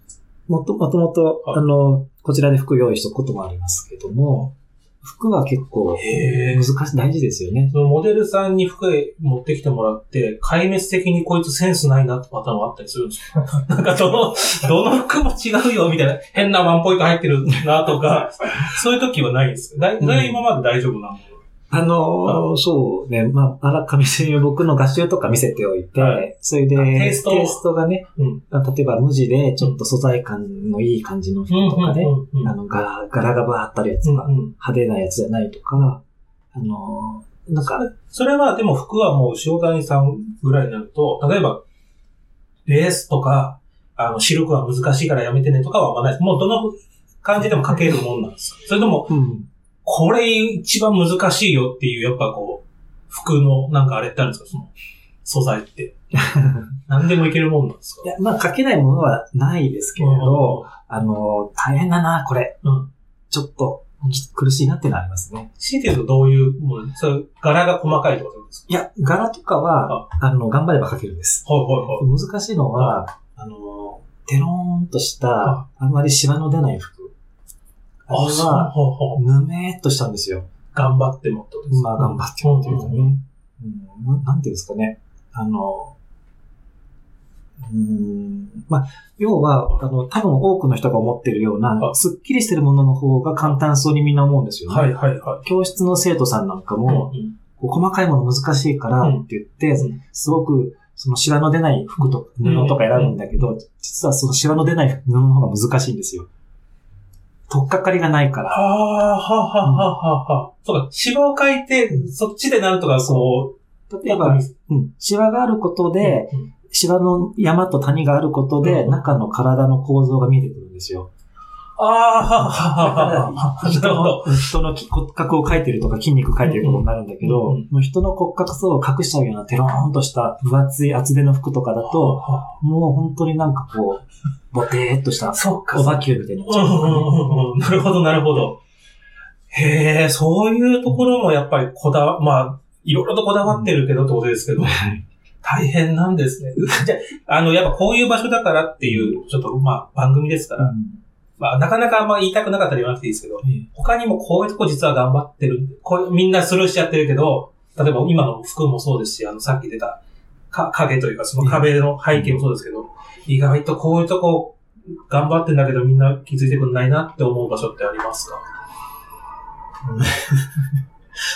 Speaker 2: もともとあの、こちらで服用意しとくこともありますけども、服は結構難。しい、大事ですよね。
Speaker 1: そのモデルさんに服持ってきてもらって、壊滅的にこいつセンスないなってパターンはあったりするんですか？*laughs* なんかどの、どの服も違うよみたいな、変なワンポイント入ってるなとか、そういう時はないんですか？だい
Speaker 2: うん
Speaker 1: だい今まで大丈夫なの、
Speaker 2: あの、そうね、まあ、あらかみせに僕の画集とか見せておいて、
Speaker 1: はい。
Speaker 2: それで、
Speaker 1: あテイスト。
Speaker 2: がね、
Speaker 1: うん。
Speaker 2: 例えば無地でちょっと素材感のいい感じの服とかね、あの、柄、柄がバーってあるやつとか、
Speaker 1: うんうん。
Speaker 2: 派手なやつじゃないとか、あの、なんか、
Speaker 1: それはでも服はもう塩谷さんぐらいになると、例えば、レースとか、あの、シルクは難しいからやめてねとかはあんまない。です。もうどの感じでも書けるもんなんですか？それとも、
Speaker 2: うん。
Speaker 1: これ一番難しいよっていう、やっぱこう、服のなんかあれってあるんですか？その、素材って。*laughs* 何でもいけるもんなんですか？
Speaker 2: いや、まあ、書けないものはないですけれど、あの、大変だな、これ。
Speaker 1: うん。
Speaker 2: ちょっと、苦しいなってのはありますね。
Speaker 1: 強いて言うとどういうもの？そういう柄が細かいとです
Speaker 2: いや、柄とかは、あの、頑張れば書けるんです。
Speaker 1: かはいはいはい。
Speaker 2: 難しいのは、あの、テローンとした、あんまりシワの出ない服。あれ
Speaker 1: そう
Speaker 2: は、ぬめーっとしたんですよ。
Speaker 1: 頑張ってもってことです
Speaker 2: まあ頑張ってもっていうかね。
Speaker 1: うんうん
Speaker 2: うんななんていうんですかね。あの、うーんまあ、要は、あの、多分多くの人が思ってるような
Speaker 1: は、い
Speaker 2: すっきりしてるものの方が簡単そうにみんな思うんですよね。
Speaker 1: はいはいはい。
Speaker 2: 教室の生徒さんなんかも、
Speaker 1: うんうん
Speaker 2: こう細かいもの難しいからって言って、
Speaker 1: うん
Speaker 2: すごく、そのシワの出ない服とか布とか選ぶんだけど、実はそのシワの出ない布の方が難しいんですよ。取っかかりがないから。
Speaker 1: はあ、はあ、はあ、はあ、はあ。そうか、芝を書いて、そっちでなんとかこう、
Speaker 2: 例えば、うん、シワがあることで、
Speaker 1: うん
Speaker 2: シワの山と谷があることで、
Speaker 1: うん
Speaker 2: 中の体の構造が見えてくるんですよ。
Speaker 1: ああ、
Speaker 2: 人
Speaker 1: るほど。
Speaker 2: の人の骨格を描いてるとか筋肉描いてることになるんだけど、
Speaker 1: うんうん
Speaker 2: もう人の骨格層を隠しちゃうようなテローンとした分厚い厚手の服とかだと、
Speaker 1: は
Speaker 2: もう本当になんかこう、ボテーっとした
Speaker 1: あ、そうか。
Speaker 2: オバキューみたいにな
Speaker 1: なるほど、なるほど。へえ、そういうところもやっぱりこだわ、まあ、いろいろとこだわってるけどってことですけど、大変なんですね。じゃあ、あの、やっぱこういう場所だからっていう、ちょっとまあ、番組ですから、まあ、なかなかあんま言いたくなかったら言わなくていいですけど、他にもこういうとこ実は頑張ってるこうみんなスルーしちゃってるけど、例えば今の服もそうですし、あの、さっき出た、か、影というかその壁の背景もそうですけど、意外とこういうとこ頑張ってんだけどみんな気づいてくんないなって思う場所ってありますか？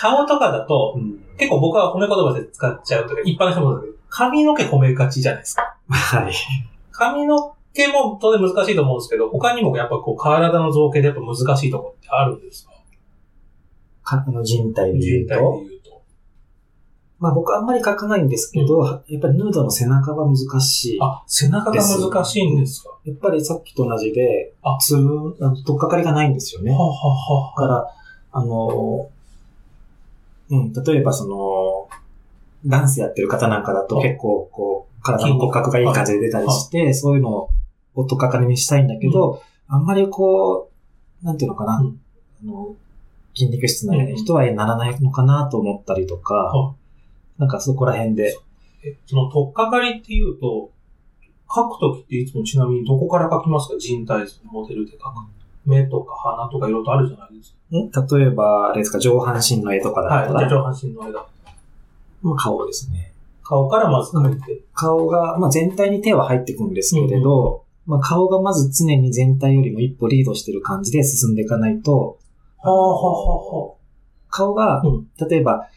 Speaker 1: *laughs* 顔とかだと、
Speaker 2: うん
Speaker 1: 結構僕は褒め言葉で使っちゃうとか、一般の人もだけど、髪の毛褒めがちじゃないですか。
Speaker 2: はい。
Speaker 1: 髪の毛も当然難しいと思うんですけど、他にもやっぱこう体の造形でやっぱ難しいところってあるんですか？
Speaker 2: かあの人体で言う
Speaker 1: 人体で
Speaker 2: と。
Speaker 1: 言うと。
Speaker 2: まあ僕あんまり書かないんですけど、やっぱりヌードの背中は難しい。
Speaker 1: あ、背中が難しいんですか？
Speaker 2: やっぱりさっきと同じで、
Speaker 1: あ
Speaker 2: つあの、とっかかりがないんですよね。
Speaker 1: はあはあは
Speaker 2: から、あの、うん、例えばその、ダンスやってる方なんかだと
Speaker 1: はい
Speaker 2: 結構、こう、体の骨格がいい感じで出たりして、そういうのをとっかかりにしたいんだけど、あんまりこう、なんていうのかな、
Speaker 1: うん
Speaker 2: あの、筋肉質な人はならないのかなと思ったりとか、
Speaker 1: は
Speaker 2: なんかそこら辺で、
Speaker 1: え、その、とっかかりっていうと、書くときっていつもちなみにどこから書きますか？人体図のモデルで書く。目とか鼻とかいろいろとあるじゃないです
Speaker 2: ん例えば、あれですか、上半身の絵とか
Speaker 1: か。
Speaker 2: だった
Speaker 1: はい。上半身の間。
Speaker 2: まあ顔ですね。
Speaker 1: 顔からまず書いて。
Speaker 2: 顔が、まあ全体に手は入ってくんですけれど、まあ顔がまず常に全体よりも一歩リードしてる感じで進んでいかないと、
Speaker 1: はあはあは
Speaker 2: 顔が
Speaker 1: うん、
Speaker 2: 例えば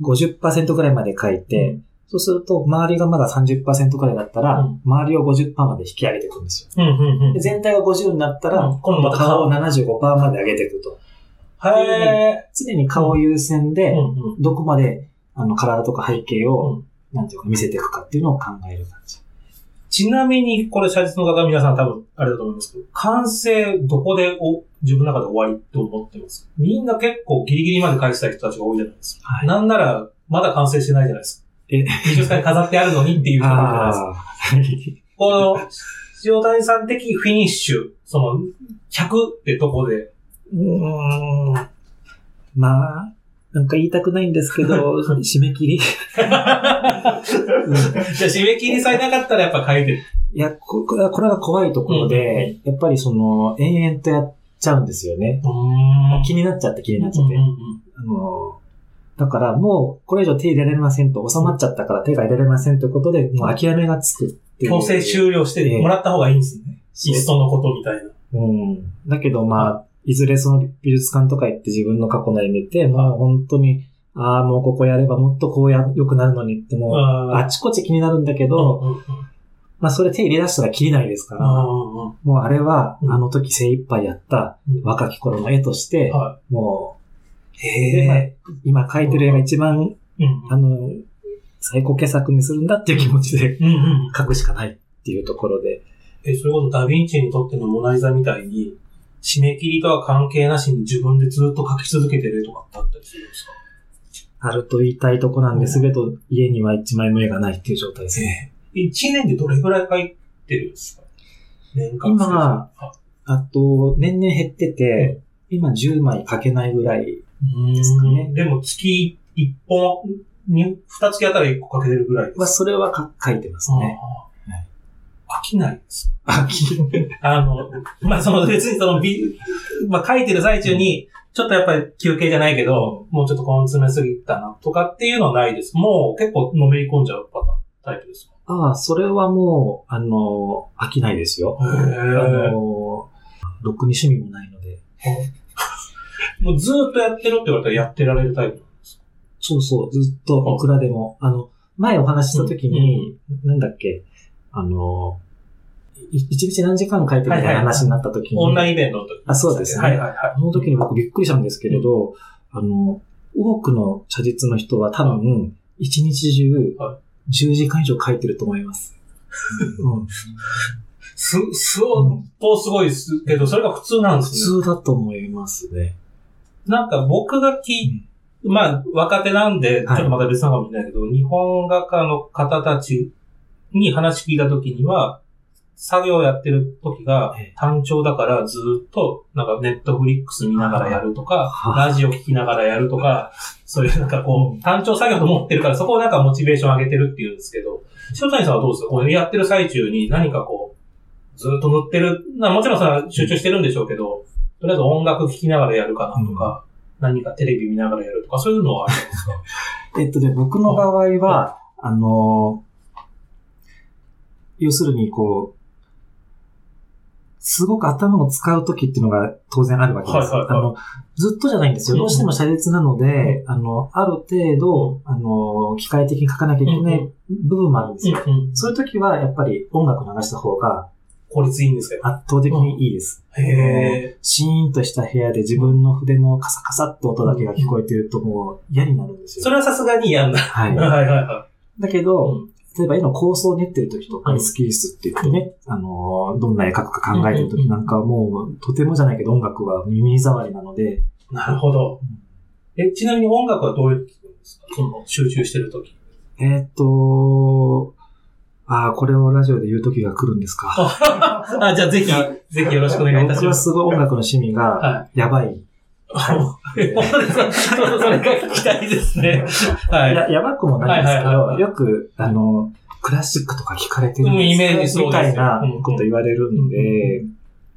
Speaker 2: 50%ぐらいまで書いて、そうすると周りがまだ30%ぐらいだったら、
Speaker 1: うん
Speaker 2: 周りを50%まで引き上げていくんですよ。
Speaker 1: あ。うんうんうん
Speaker 2: で。全体が50になったら、
Speaker 1: うん
Speaker 2: 今度顔を75%まで上げていくと。
Speaker 1: へ
Speaker 2: 常に顔優先
Speaker 1: え。
Speaker 2: で、
Speaker 1: うんうん。
Speaker 2: どこまであの体とか背景を、
Speaker 1: うん
Speaker 2: なんていうか見せていくかっていうのを考える感じ。
Speaker 1: ちなみに、これ、写実の方皆さん多分、あれだと思いますけど、完成、どこでお、自分の中で終わりって思ってますみんな結構ギリギリまで返したい人たちが多いじゃないですか。
Speaker 2: はい
Speaker 1: なんなら、まだ完成してないじゃないですか。
Speaker 2: え
Speaker 1: 美術館に飾ってあるのにっていう人じゃないですか。この、塩谷さん的フィニッシュ、その、100ってとこで、
Speaker 2: うーん。まあ、なんか言いたくないんですけど、*laughs* 締め切り。*laughs*
Speaker 1: じゃあ締め切りさえなかったらやっぱ書いてる。
Speaker 2: いや、ここれが怖いところで、やっぱりその、延々とやっちゃうんですよね。
Speaker 1: うん
Speaker 2: 気になっちゃって気になっちゃって。あの、だからもう、これ以上手入れられませんと、収まっちゃったから手が入れられませんということで、もう諦めがつくっていう。
Speaker 1: 強制終了してもらった方がいいんですね。いっそのことみたいな。
Speaker 2: うん。だけどまあ、いずれその美術館とか行って自分の過去の絵見て、もう本当に、ああ、もうここやればもっとこうや、良くなるのにってもう、
Speaker 1: あ
Speaker 2: あちこち気になるんだけど、まあそれ手入れ出したら切りないですから、もうあれは
Speaker 1: うん。
Speaker 2: あの時精一杯やった
Speaker 1: うん。
Speaker 2: 若き頃の絵として、
Speaker 1: は
Speaker 2: も
Speaker 1: い。
Speaker 2: う、でまあ
Speaker 1: へ
Speaker 2: 今描いてる絵が一番、あの、最高傑作にするんだっていう気持ちで。描くしかないっていうところで、
Speaker 1: え、それこそダヴィンチにとってのモナリザみたいに、締め切りとは関係なしに自分でずっと描き続けてる絵とかってあったりするんですか？
Speaker 2: あると言いたいとこなんですけど、家には一枚も絵がないっていう状態ですね。
Speaker 1: 一年でどれぐらい描いてるんですか？年間
Speaker 2: 今
Speaker 1: あ
Speaker 2: あと、年々減ってて、今10枚描けないぐらい、
Speaker 1: です
Speaker 2: かね。
Speaker 1: でも月1本、に2月あたら1個描けてるぐらいです
Speaker 2: は、それはか描いてますね。
Speaker 1: あ飽きないです。
Speaker 2: 飽き
Speaker 1: あの、まあ、その別にそのビ、まあ、書いてる最中に、ちょっとやっぱり休憩じゃないけど、もうちょっとこの詰めすぎたなとかっていうのはないです。もう結構のめり込んじゃうパターン、タイプです。
Speaker 2: ああ、それはもう、あの、飽きないですよ。
Speaker 1: へ
Speaker 2: あ
Speaker 1: ー
Speaker 2: の、ろくに趣味もないので。*laughs*
Speaker 1: もうずーっとやってるって言われたらやってられるタイプなんですか？
Speaker 2: そうそう、ずっといくらでも。あの、前お話しした時に、なんだっけ、あの、い一日何時間書いてるみたいな話になった時に、
Speaker 1: オンラインイベントの時。
Speaker 2: あそうですね。
Speaker 1: はいはいはい。
Speaker 2: あの時に僕びっくりしたんですけれど、あの、多くの写実の人は多分、一日中
Speaker 1: は、
Speaker 2: 10時間以上書いてると思います。うん、
Speaker 1: す、相当すごいです。けど、それが普通なんですね。
Speaker 2: 普通だと思いますね。
Speaker 1: なんか僕が聞い、まあ、若手なんで、ちょ
Speaker 2: はい
Speaker 1: っとまた別なのかもしれないけど、日本画家の方たちに話聞いた時には、作業やってる時が
Speaker 2: ええ。
Speaker 1: 単調だからずっと、なんかネットフリックス見ながらやるとか、
Speaker 2: は
Speaker 1: ラジオ聞きながらやるとか、そういうなんかこう、単調作業と思ってるから、そこをなんかモチベーション上げてるっていうんですけど、塩谷さんはどうですか？こうやってる最中に何かこう、ずっと塗ってる、まあもちろんそれは集中してるんでしょうけど、とりあえず音楽聴きながらやるかなとか、何かテレビ見ながらやるとか、そういうのはあるんですか？*laughs*
Speaker 2: えっとね、僕の場合は、あの、要するにこう、すごく頭を使うときっていうのが当然あるわけです。
Speaker 1: はいはいはい
Speaker 2: あのずっとじゃないんですよ。
Speaker 1: うん
Speaker 2: どうしても写実なので、あの、ある程度、あの、機械的に書かなきゃいけない部分もあるんですよ。
Speaker 1: うん
Speaker 2: そういうときは、やっぱり音楽流した方が
Speaker 1: 効率いいんですか？
Speaker 2: 圧倒的にいいです。
Speaker 1: へえ。
Speaker 2: シーンとした部屋で自分の筆のカサカサって音だけが聞こえてるともう嫌になるんですよ。
Speaker 1: それはさすがに嫌んだ。
Speaker 2: はい。*laughs*
Speaker 1: はいはいは
Speaker 2: だけど、
Speaker 1: うん
Speaker 2: 例えば絵の構想を練ってる時とか、スキースって言ってね、あのー、どんな絵描くか考えてる時なんかはもう、とてもじゃないけど音楽は耳障りなので、
Speaker 1: い。なるほど。え、ちなみに音楽はどういう時聞くんですかその集中してる時？
Speaker 2: えーっと、ああ、これをラジオで言う時が来るんですか。*laughs*
Speaker 1: あ、じゃあぜひ、ぜひよろしくお願いいたし
Speaker 2: 僕は
Speaker 1: ます。
Speaker 2: すごい音楽の趣味が
Speaker 1: は
Speaker 2: やばい。
Speaker 1: い。*laughs* 本当ですか？そそれが聞きたいですね。はい。
Speaker 2: ややばくもないんですけど、
Speaker 1: はいはいはいはい
Speaker 2: よく、あの、クラシックとか聞かれてるん
Speaker 1: うんイメージ
Speaker 2: です
Speaker 1: そうですよ
Speaker 2: みたいなこと言われるん
Speaker 1: うん
Speaker 2: で、で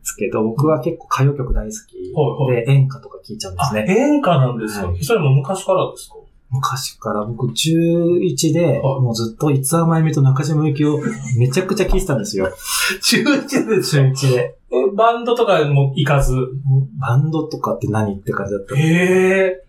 Speaker 2: すけど、僕は結構歌謡曲大好き
Speaker 1: はいは
Speaker 2: で、演歌とか聞いちゃうんです
Speaker 1: あ、
Speaker 2: ね。
Speaker 1: 演歌なんですか、
Speaker 2: はい
Speaker 1: それも昔からですか？
Speaker 2: 昔から僕11で、
Speaker 1: はい
Speaker 2: もうずっと五つ甘えみと中島由紀をめちゃくちゃ聞いてたんですよ。*laughs*
Speaker 1: 中1です
Speaker 2: 中1で。
Speaker 1: えバンドとかも行かず？
Speaker 2: バンドとかって何って感じだった。
Speaker 1: へえ。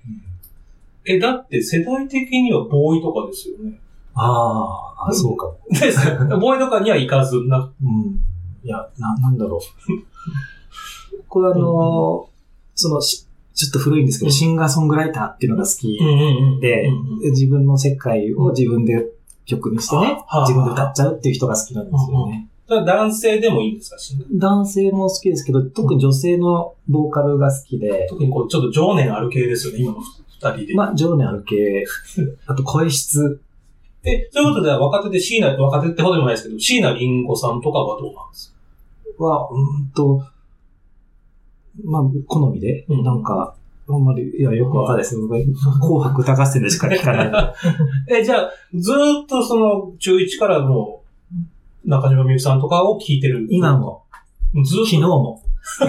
Speaker 1: え、だって世代的にはボーイとかですよね。
Speaker 2: ああ、あそうかも。
Speaker 1: です。ボーイとかには行かず、な、
Speaker 2: うん。いや、な、なんだろう。*laughs* 僕はあのーそのし、ちょっと古いんですけど、
Speaker 1: うん
Speaker 2: シンガーソングライターっていうのが好き。で自分の世界を自分で曲にしてね、
Speaker 1: あ
Speaker 2: 自分で歌っちゃうっていう人が好きなんですよね。
Speaker 1: 男性でもいいんですか？
Speaker 2: 男性も好きですけど、特に女性のボーカルが好きで、
Speaker 1: 特にこう、ちょっと情念ある系ですよね、今の二人で。
Speaker 2: まあ、情念ある系、*laughs* あと声質、
Speaker 1: え、そういうことでは若手で椎名、若手ってほどでもないですけど、椎名林檎さんとかはどうなんですか？
Speaker 2: は、うーんと、まあ、好みで、
Speaker 1: うん。
Speaker 2: なんか、あんまり、いや、よくわかんないです紅白歌合戦でしか聞かない。*laughs*
Speaker 1: え、じゃあ、ずーっとその、中1からの、中島みゆきさんとかを聞いてる。
Speaker 2: 今。も、
Speaker 1: ずーっと
Speaker 2: 昨日も。*laughs*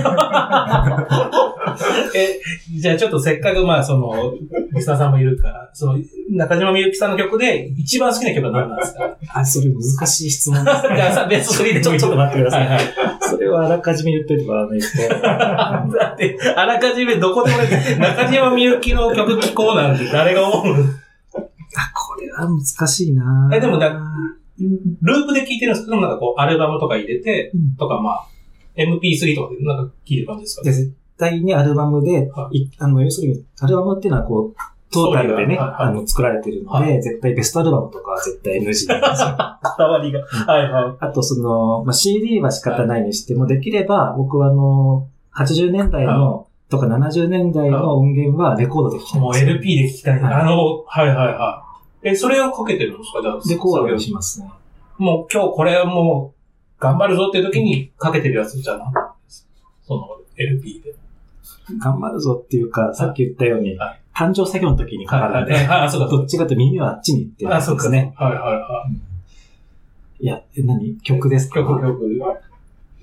Speaker 1: え、じゃあちょっとせっかくまあその、リスナーさんもいるから、その、中島みゆきさんの曲で一番好きな曲は何なんですか？
Speaker 2: あ、それ難しい質問です *laughs*
Speaker 1: じゃあさ、ベスト3で
Speaker 2: ちょっと待ってください。
Speaker 1: はいはい。
Speaker 2: それはあらかじめ言っといてもらわないと。*laughs*
Speaker 1: だって、あらかじめどこでもね、中島みゆきの曲聴こうなんて誰が思う？の
Speaker 2: あ、これは難しいな
Speaker 1: えでもだループで聴いてるんですけど、なんかこう、アルバムとか入れて、
Speaker 2: うん
Speaker 1: とかまあ、MP3 とかでなんか聴いてる感じですか？
Speaker 2: で絶対にアルバムで、
Speaker 1: はい
Speaker 2: あの、要するに、アルバムっていうのはこう、トータルでね、あの、作られてるので、
Speaker 1: は
Speaker 2: 絶対ベストアルバムとかは絶対 NG なんですよ。*laughs*
Speaker 1: わりが。はいはい。
Speaker 2: あと、その、まあ、CD は仕方ないにしても、できれば、僕はあの、80年代の、とか70年代の音源はレコードで聴きたいん
Speaker 1: もう。LP で聴きたいあの、はいはいはい。え、それをかけてるんですか？じゃあ、
Speaker 2: レコードに
Speaker 1: 作
Speaker 2: しますね。
Speaker 1: 業もう今日これはもう、頑張るぞっていう時にかけてるやつじゃなかったですかその LP で。
Speaker 2: 頑張るぞっていうか、さっき言ったように
Speaker 1: はい、
Speaker 2: 誕生作業の時にかかるんで、
Speaker 1: はいはい。あ、そうか、そう
Speaker 2: どっちかと耳はあっちに行ってる
Speaker 1: か。あ、そうか。
Speaker 2: んですね。
Speaker 1: はいはいは
Speaker 2: いや、え何？曲ですか？
Speaker 1: 曲、曲。やっ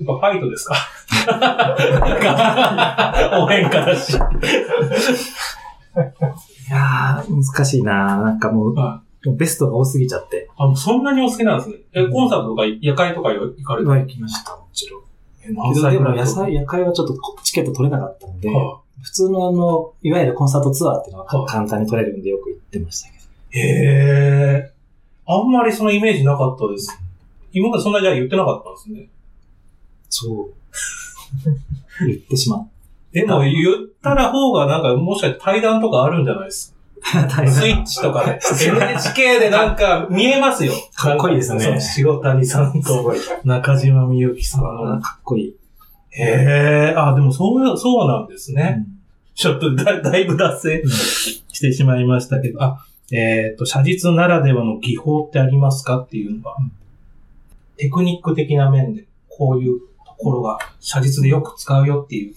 Speaker 1: ぱファイトですか、応援歌だし。
Speaker 2: いやー、難しいななんかもう、
Speaker 1: は
Speaker 2: もうベストが多すぎちゃって。
Speaker 1: あ、もうそんなにお好きなんですね。え、コンサートとか夜会とか行かれて
Speaker 2: は行きました、もちろん。でも野菜、夜会はちょっとチケット取れなかったので、
Speaker 1: は
Speaker 2: 普通のあの、いわゆるコンサートツアーっていうのは
Speaker 1: はい
Speaker 2: 簡単に取れるんでよく行ってましたけど。
Speaker 1: いへえ。あんまりそのイメージなかったです。今までそんなじゃあ言ってなかったんですね。
Speaker 2: そう。*laughs* 言ってしまう。
Speaker 1: でも言ったら方がなんかもしかして対談とかあるんじゃないですか？スイッチとかで。*laughs* NHK でなんか見えますよ。
Speaker 2: かっこいいですね
Speaker 1: 塩谷さんと。中島みゆきさん
Speaker 2: あ
Speaker 1: の
Speaker 2: ー。かっこいい。
Speaker 1: へえ、あ、でもそう、そうなんですね。ちょっとだ *laughs* だいぶ脱線
Speaker 2: うん
Speaker 1: してしまいましたけど、あ、えっ、と、写実ならではの技法ってありますかっていうのは、
Speaker 2: うん
Speaker 1: テクニック的な面で、こういうところが写実でよく使うよっていう。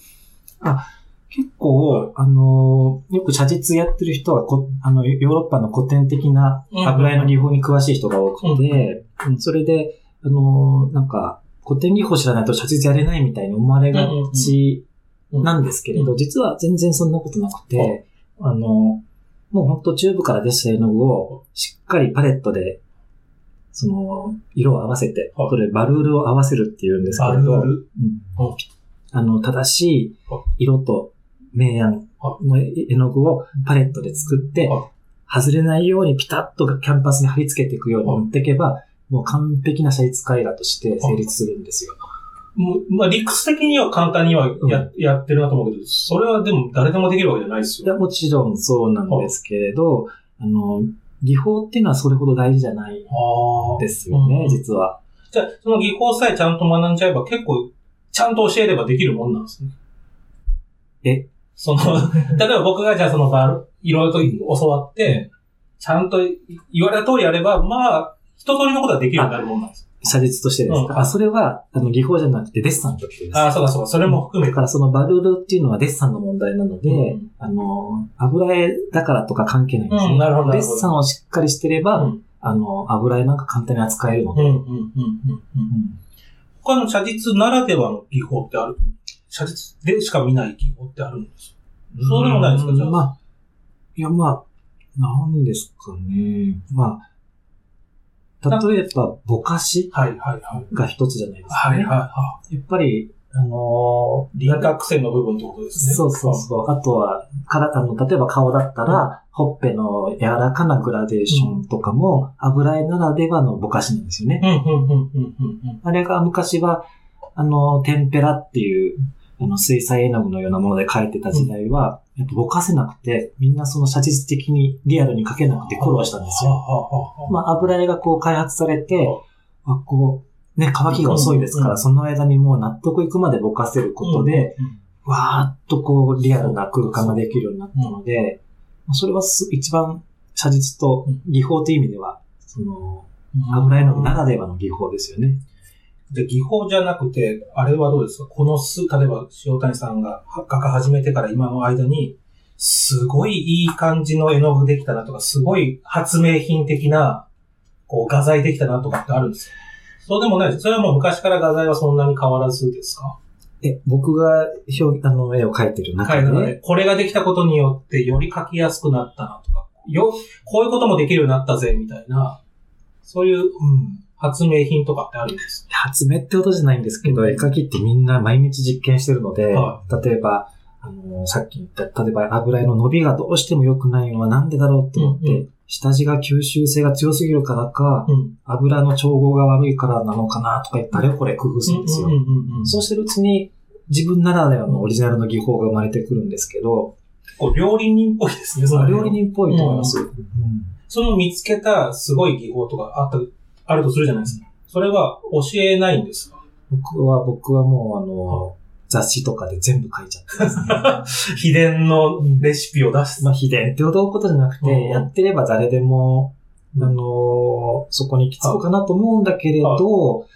Speaker 2: 結構、あのーよく写実やってる人はこ、あの、ヨーロッパの古典的な油絵の技法に詳しい人が多くて、うん。それで、あのーなんか、古典技法知らないと写実やれないみたいに思われがちなんですけれど、実は全然そんなことなくて、あの、もう本当チューブから出した絵の具をしっかりパレットで、その、色を合わせて、
Speaker 1: はい。
Speaker 2: それバルールを合わせるっていうんですけれど、バ
Speaker 1: ルール？
Speaker 2: うん。
Speaker 1: はい
Speaker 2: あの、正しい色と明暗の絵の具をパレットで作って
Speaker 1: は、
Speaker 2: 外れないようにピタッとキャンパスに貼り付けていくように持っていけば、もう完璧な写実絵画として成立するんですよ。
Speaker 1: もうまあ、理屈的には簡単にはや,、やってるなと思うけど、それはでも誰でもできるわけじゃないですよ。
Speaker 2: いや、もちろんそうなんですけれど、あの、技法っていうのはそれほど大事じゃない。ですよね、
Speaker 1: うん
Speaker 2: 実は。
Speaker 1: じゃあ、その技法さえちゃんと学んじゃえば結構、ちゃんと教えればできるもんなんですね。
Speaker 2: え？
Speaker 1: その、*laughs* 例えば僕がじゃあそのバル、いろいろと教わって、ちゃんと言われた通りやれば、まあ、一通りのことはできるようになるもんなんです。
Speaker 2: 写実としてですか、
Speaker 1: うん
Speaker 2: あ、それは、あの、技法じゃなくてデッサンとしてです。
Speaker 1: ああ、そうかそうか、それも含めて。
Speaker 2: だからそのバルールっていうのはデッサンの問題なので、
Speaker 1: うん
Speaker 2: あの、油絵だからとか関係ないんですね。
Speaker 1: うんなるほどな
Speaker 2: デッサンをしっかりしてれば、
Speaker 1: うん
Speaker 2: あの、油絵なんか簡単に扱えるので。
Speaker 1: うん、うん、うん、うん。うん他の写実ならではの技法ってある？写実でしか見ない技法ってあるんですそうでもないですか？じゃあ
Speaker 2: まあ、いや、まあ、なんですかね。まあ、例えば、ぼかし。が一つじゃないですか
Speaker 1: はい、
Speaker 2: ね。
Speaker 1: はい、は
Speaker 2: やっぱり、あの
Speaker 1: い。輪郭線の部分ってことですね。
Speaker 2: そうそうそう。あとは、から、あの、例えば顔だったら、ほっぺの柔らかなグラデーションとかも、油絵ならではのぼかしなんですよね。
Speaker 1: うん、うん、うん、うん、うん。
Speaker 2: あれが昔は、あの、テンペラっていう、あの、水彩絵の具のようなもので描いてた時代は、やっぱぼかせなくて、みんなその写実的にリアルに描けなくて苦労したんですよ。まあ、油絵がこう開発されて、あこう、ね、乾きが遅いですから、
Speaker 1: うん。
Speaker 2: その間にもう納得いくまでぼかせることで、、わーっとこう、リアルな空間ができるようになったので、まあそれはす一番写実と技法という意味では、その、油絵の具ならではの技法ですよね。
Speaker 1: で、技法じゃなくて、あれはどうですか？このす、例えば塩谷さんがは画家始めてから今の間に、すごいいい感じの絵の具できたなとか、すごい発明品的な、こう画材できたなとかってあるんですよ。そうでもないです。それはもう昔から画材はそんなに変わらずですか？
Speaker 2: え、僕が表、あの、絵を描いてる中で、
Speaker 1: はいなので、これができたことによってより描きやすくなったなとか、よ、こういうこともできるようになったぜ、みたいな、そういう、うん、発明品とかってあるんです
Speaker 2: 発明ってことじゃないんですけど、
Speaker 1: うん。
Speaker 2: 絵描きってみんな毎日実験してるので、
Speaker 1: は
Speaker 2: 例えば、あの、さっき言った、例えば油絵の伸びがどうしても良くないのはなんでだろうと思って、
Speaker 1: うんう
Speaker 2: 下地が吸収性が強すぎるからか、
Speaker 1: うん。
Speaker 2: 油の調合が悪いからなのかなとか言って、あれこれ工夫するんですよ。そうしてるうちに、自分ならではのオリジナルの技法が生まれてくるんですけど、
Speaker 1: こう料理人っぽいですね、その
Speaker 2: 料理人っぽいと思います。うん
Speaker 1: その見つけたすごい技法とかあった、あるとするじゃないですか。それは教えないんですか？
Speaker 2: 僕は、僕はもうあの、雑誌とかで全部書いちゃってますね。*laughs*
Speaker 1: 秘伝のレシピを出す。
Speaker 2: まあ、秘伝ってことことじゃなくて、
Speaker 1: うん。
Speaker 2: やってれば誰でも、
Speaker 1: うん。
Speaker 2: あのーそこに行き着くかなと思うんだけれど、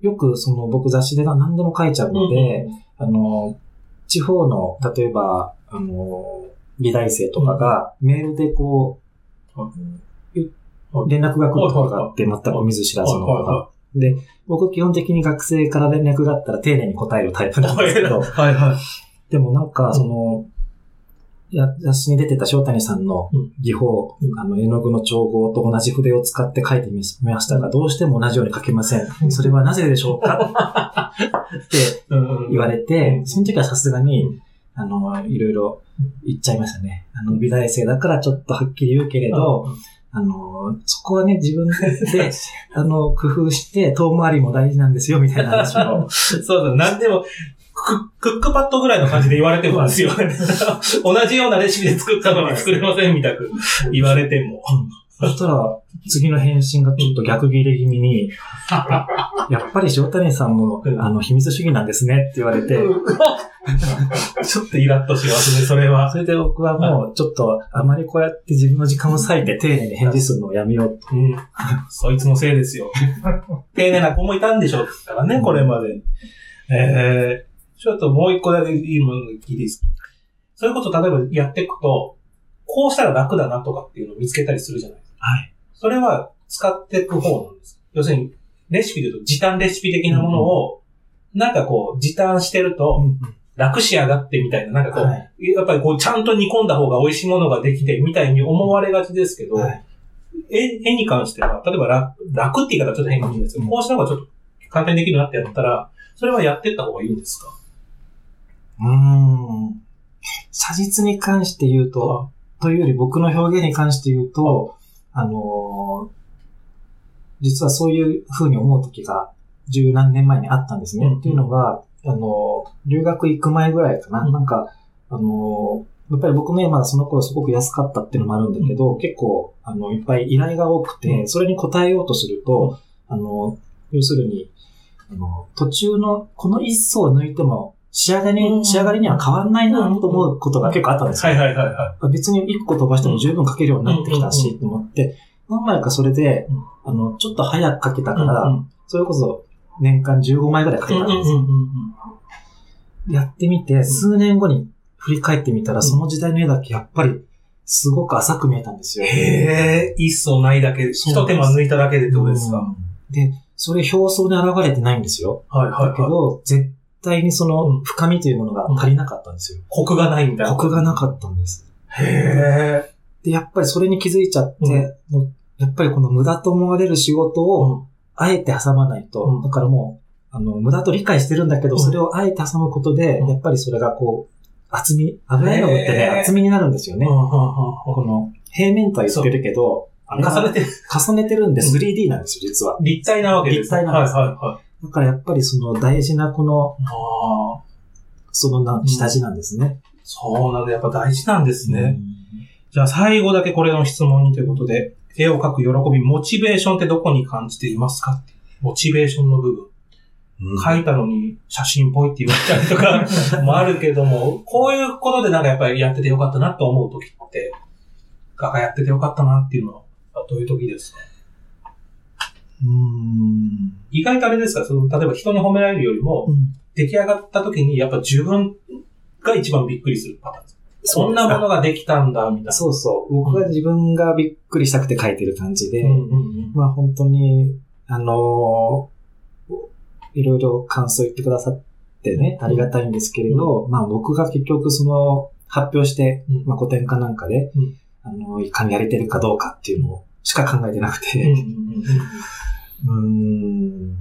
Speaker 2: よくその僕雑誌で何でも書いちゃうので、あのー地方の、例えば、あのー美大生とかがメールでこう、
Speaker 1: うん
Speaker 2: 言連絡が来ることがあって、全く見ず知らずの子が。で、僕基本的に学生から連絡があったら丁寧に答えるタイプなんですけど、
Speaker 1: はいはい。
Speaker 2: でもなんか、その、いや雑誌に出てた翔谷さんの技法、
Speaker 1: うん。
Speaker 2: あの、絵の具の調合と同じ筆を使って書いてみましたが、どうしても同じように書けません。それはなぜでしょうか？って
Speaker 1: うん
Speaker 2: 言われて
Speaker 1: う、ん
Speaker 2: その時はさすがに
Speaker 1: うん、
Speaker 2: あの、いろいろ言っちゃいましたね。あの、美大生だからちょっとはっきり言うけれど、あの、そこはね、自分で、*laughs* あの、工夫して、遠回りも大事なんですよ、みたいな *laughs* 話を。
Speaker 1: そうそう、なんでも、ククックパッドぐらいの感じで言われてもですよ。*laughs* 同じようなレシピで作ったのに作れませんみたく言われても。
Speaker 2: そしたら、次の返信がちょっと逆切れ気味に、やっぱり塩谷さんも
Speaker 1: う、ん
Speaker 2: あの、秘密主義なんですねって言われて、*laughs*
Speaker 1: ちょっとイラッとしますね、それは。
Speaker 2: それで僕はもう、ちょっと、あまりこうやって自分の時間を割いて丁寧に返事するのをやめようと。
Speaker 1: うん。そいつのせいですよ。丁寧な子もいたんでしょうからね、これまでに。えー、ちょっともう一個だけいいもの聞いていいですかそういうこと例えばやっていくと、こうしたら楽だなとかっていうのを見つけたりするじゃないですか。
Speaker 2: はい。
Speaker 1: それは使っていく方なんです。要するに、レシピで言うと時短レシピ的なものを、なんかこう、時短してると、楽しやがってみたいな、なんかこう、
Speaker 2: はい。
Speaker 1: やっぱりこう、ちゃんと煮込んだ方が美味しいものができて、みたいに思われがちですけど、
Speaker 2: はい。
Speaker 1: 絵絵に関しては、例えば楽楽って言い方はちょっと変かもしれないですけど、
Speaker 2: うん。
Speaker 1: こうした方がちょっと簡単にできるなってやったら、それはやってった方がいいんですか？
Speaker 2: うーん。写実に関して言うと、というより僕の表現に関して言うと、あのー実はそういう風に思う時が十何年前にあったんですね。
Speaker 1: うん。
Speaker 2: っていうのが、あのー留学行く前ぐらいかな。
Speaker 1: うん。
Speaker 2: なんか、あのーやっぱり僕ね、まだその頃すごく安かったっていうのもあるんだけど、結構、あの、いっぱい依頼が多くて、
Speaker 1: うん。
Speaker 2: それに応えようとすると、あの、要するに、あの、途中の、この一層を抜いても、仕上がり
Speaker 1: うん。
Speaker 2: に、仕上がりには変わんないなと思うことが結構あったんですよ。
Speaker 1: はいはいはいは
Speaker 2: 別に一個飛ばしても十分書けるようになってきたし、と思って、何枚かそれで
Speaker 1: うん、
Speaker 2: あの、ちょっと早く書けた
Speaker 1: い。
Speaker 2: から、
Speaker 1: うん
Speaker 2: それこそ年間15枚ぐらい書けたんですよ。やってみて、数年後に振り返ってみたら、
Speaker 1: ん
Speaker 2: その時代の絵だけやっぱり、すごく浅く見えたんですよ。
Speaker 1: へえ、一層ないだけで、一手間抜いただけでってことですか？
Speaker 2: うんで、それ表層に現れてないんですよ。
Speaker 1: はいはいはい。
Speaker 2: だけど、絶対にそうの
Speaker 1: ん
Speaker 2: 深みというものが足りなかったんですよ。
Speaker 1: コクがないみたいな。
Speaker 2: コクがなかったんです。
Speaker 1: へえ。
Speaker 2: で、やっぱりそれに気づいちゃって、
Speaker 1: うん
Speaker 2: もうやっぱりこの無駄と思われる仕事を、あえて挟まないと、
Speaker 1: うん
Speaker 2: だからもう、あの、無駄と理解してるんだけど、
Speaker 1: うん
Speaker 2: それをあえて挟むことで、
Speaker 1: うん
Speaker 2: やっぱりそれがこう、厚み、油絵の具ってね、厚みになるんですよね。この、平面とは言ってるけど、
Speaker 1: 重ねて
Speaker 2: 重ねてるんで 3D なんですよ、実は。
Speaker 1: 立体なわけです。
Speaker 2: 立体なんです
Speaker 1: はいはいはい。
Speaker 2: だからやっぱりその大事なこの、そのな下地なんですね。
Speaker 1: そうなんだ。やっぱ大事なんですね。
Speaker 2: うん
Speaker 1: じゃあ最後だけこれの質問にということで、絵を描く喜び、モチベーションってどこに感じていますか？モチベーションの部分。描いたのに写真っぽいって言われたりとか *laughs* もあるけども、こういうことでなんかやっぱりやっててよかったなと思う時って、画家やっててよかったなっていうのはどういう時ですか？
Speaker 2: うん
Speaker 1: 意外とあれですか？その、例えば人に褒められるよりも、出来上がった時にやっぱ自分が一番びっくりするパターンです。そんなものができたんだ、みたいな。
Speaker 2: そうそう。僕が自分がびっくりしたくて描いてる感じで、
Speaker 1: うんうんうん
Speaker 2: まあ本当に、あのーいろいろ感想言ってくださってね、ありがたいんですけれど、まあ僕が結局その発表して、
Speaker 1: うん。
Speaker 2: まあ古典かなんかで、
Speaker 1: うん。
Speaker 2: あの、いかにやれてるかどうかっていうのしか考えてなく
Speaker 1: うん
Speaker 2: て、
Speaker 1: うん。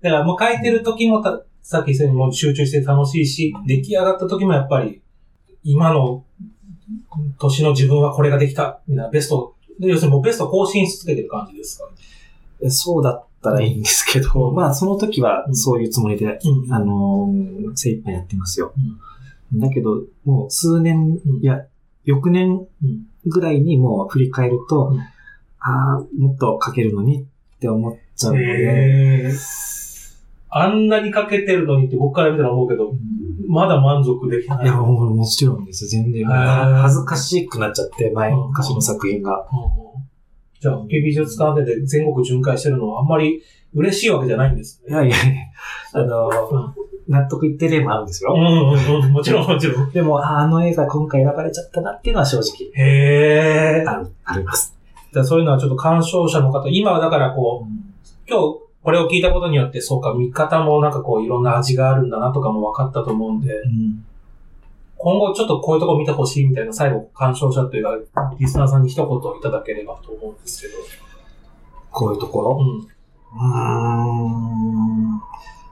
Speaker 1: だからもう書いてる時もた、さっき言ったように集中して楽しいし、出来上がった時もやっぱり、今の年の自分はこれができた、みたいなベスト、で要するにもうベスト更新し続けてる感じですか？
Speaker 2: えそうだったらいいんですけど、
Speaker 1: うん。
Speaker 2: まあその時はそういうつもりで、
Speaker 1: うん。
Speaker 2: あのー精一杯やってますよ。だけど、もう数年、
Speaker 1: うん。
Speaker 2: いや、翌年
Speaker 1: うん。
Speaker 2: ぐらいにもう振り返ると、
Speaker 1: うん。
Speaker 2: ああ、もっと書けるのにって思っちゃうので、
Speaker 1: あんなにかけてるのにって僕から見たら思うけど、まだ満足できない。
Speaker 2: いや、もうもちろんです。全然。恥ずかしくなっちゃって、前、
Speaker 1: うん。
Speaker 2: 昔の作品が。
Speaker 1: うんじゃあ、美術館で全国巡回してるのはあんまり嬉しいわけじゃないんですね。
Speaker 2: いやいやいや、あの
Speaker 1: うん
Speaker 2: 納得いってる例もあるんですよ。
Speaker 1: うんうんうん。もちろんもちろん。
Speaker 2: でも、ああの映画今回選ばれちゃったなっていうのは正直
Speaker 1: へえ。
Speaker 2: ある、あります。
Speaker 1: じゃあそういうのはちょっと鑑賞者の方、今はだからこう、今日これを聞いたことによって、そうか、見方もなんかこういろんな味があるんだなとかも分かったと思うんで、
Speaker 2: うん
Speaker 1: 今後ちょっとこういうとこ見てほしいみたいな最後、鑑賞者というか、リスナーさんに一言いただければと思うんですけど。
Speaker 2: こういうところ？
Speaker 1: うん。
Speaker 2: うーん。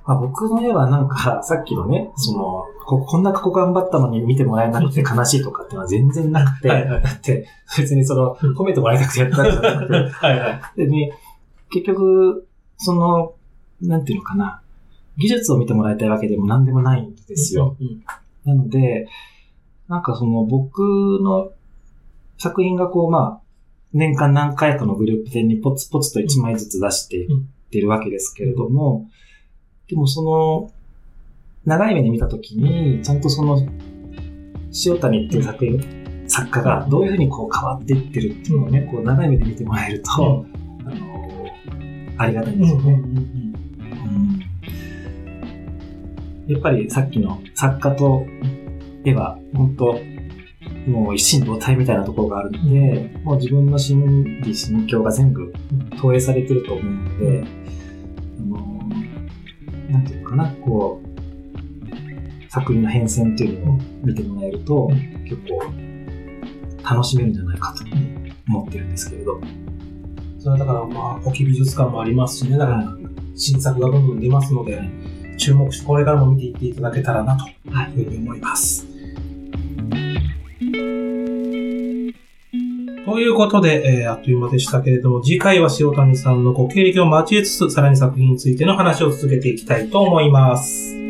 Speaker 2: まあ、僕の絵はなんか、さっきのね、その、ここんなここ頑張ったのに見てもらえなくて悲しいとかっていうのは全然なくて、
Speaker 1: はいはい
Speaker 2: だって別にその、
Speaker 1: うん
Speaker 2: 褒めてもらいたくてやったんじゃなくて、*laughs*
Speaker 1: はいはい。
Speaker 2: でね、結局、その、なんていうのかな、技術を見てもらいたいわけでも何でもないんですよ。
Speaker 1: うん。
Speaker 2: なので、なんかその僕の作品がこう、まあ、年間何回かのグループ展にポツポツと1枚ずつ出していってるわけですけれども、でもその、長い目で見たときに、ちゃんとその、塩谷っていう作品、作家がどういうふうにこう変わっていってるっていうのをね、こう長い目で見てもらえると、あの、ありがたいんですよね。やっぱりさっきの作家と絵は、本当もう一心同体みたいなところがあるので、もう自分の心理、心境が全部投影されてると思うので、あの、なんていうのかな、こう、作品の変遷っていうのを見てもらえると、結構楽しめるんじゃないかと思ってるんですけれど。
Speaker 1: それはだからまあ、沖美術館もありますしね、だから新作がどんどん出ますので、注目してこれからも見ていっていただけたらなというふうに思います。ということで、えーあっという間でしたけれども、次回は塩谷さんのご経歴を交えつつ、さらに作品についての話を続けていきたいと思います。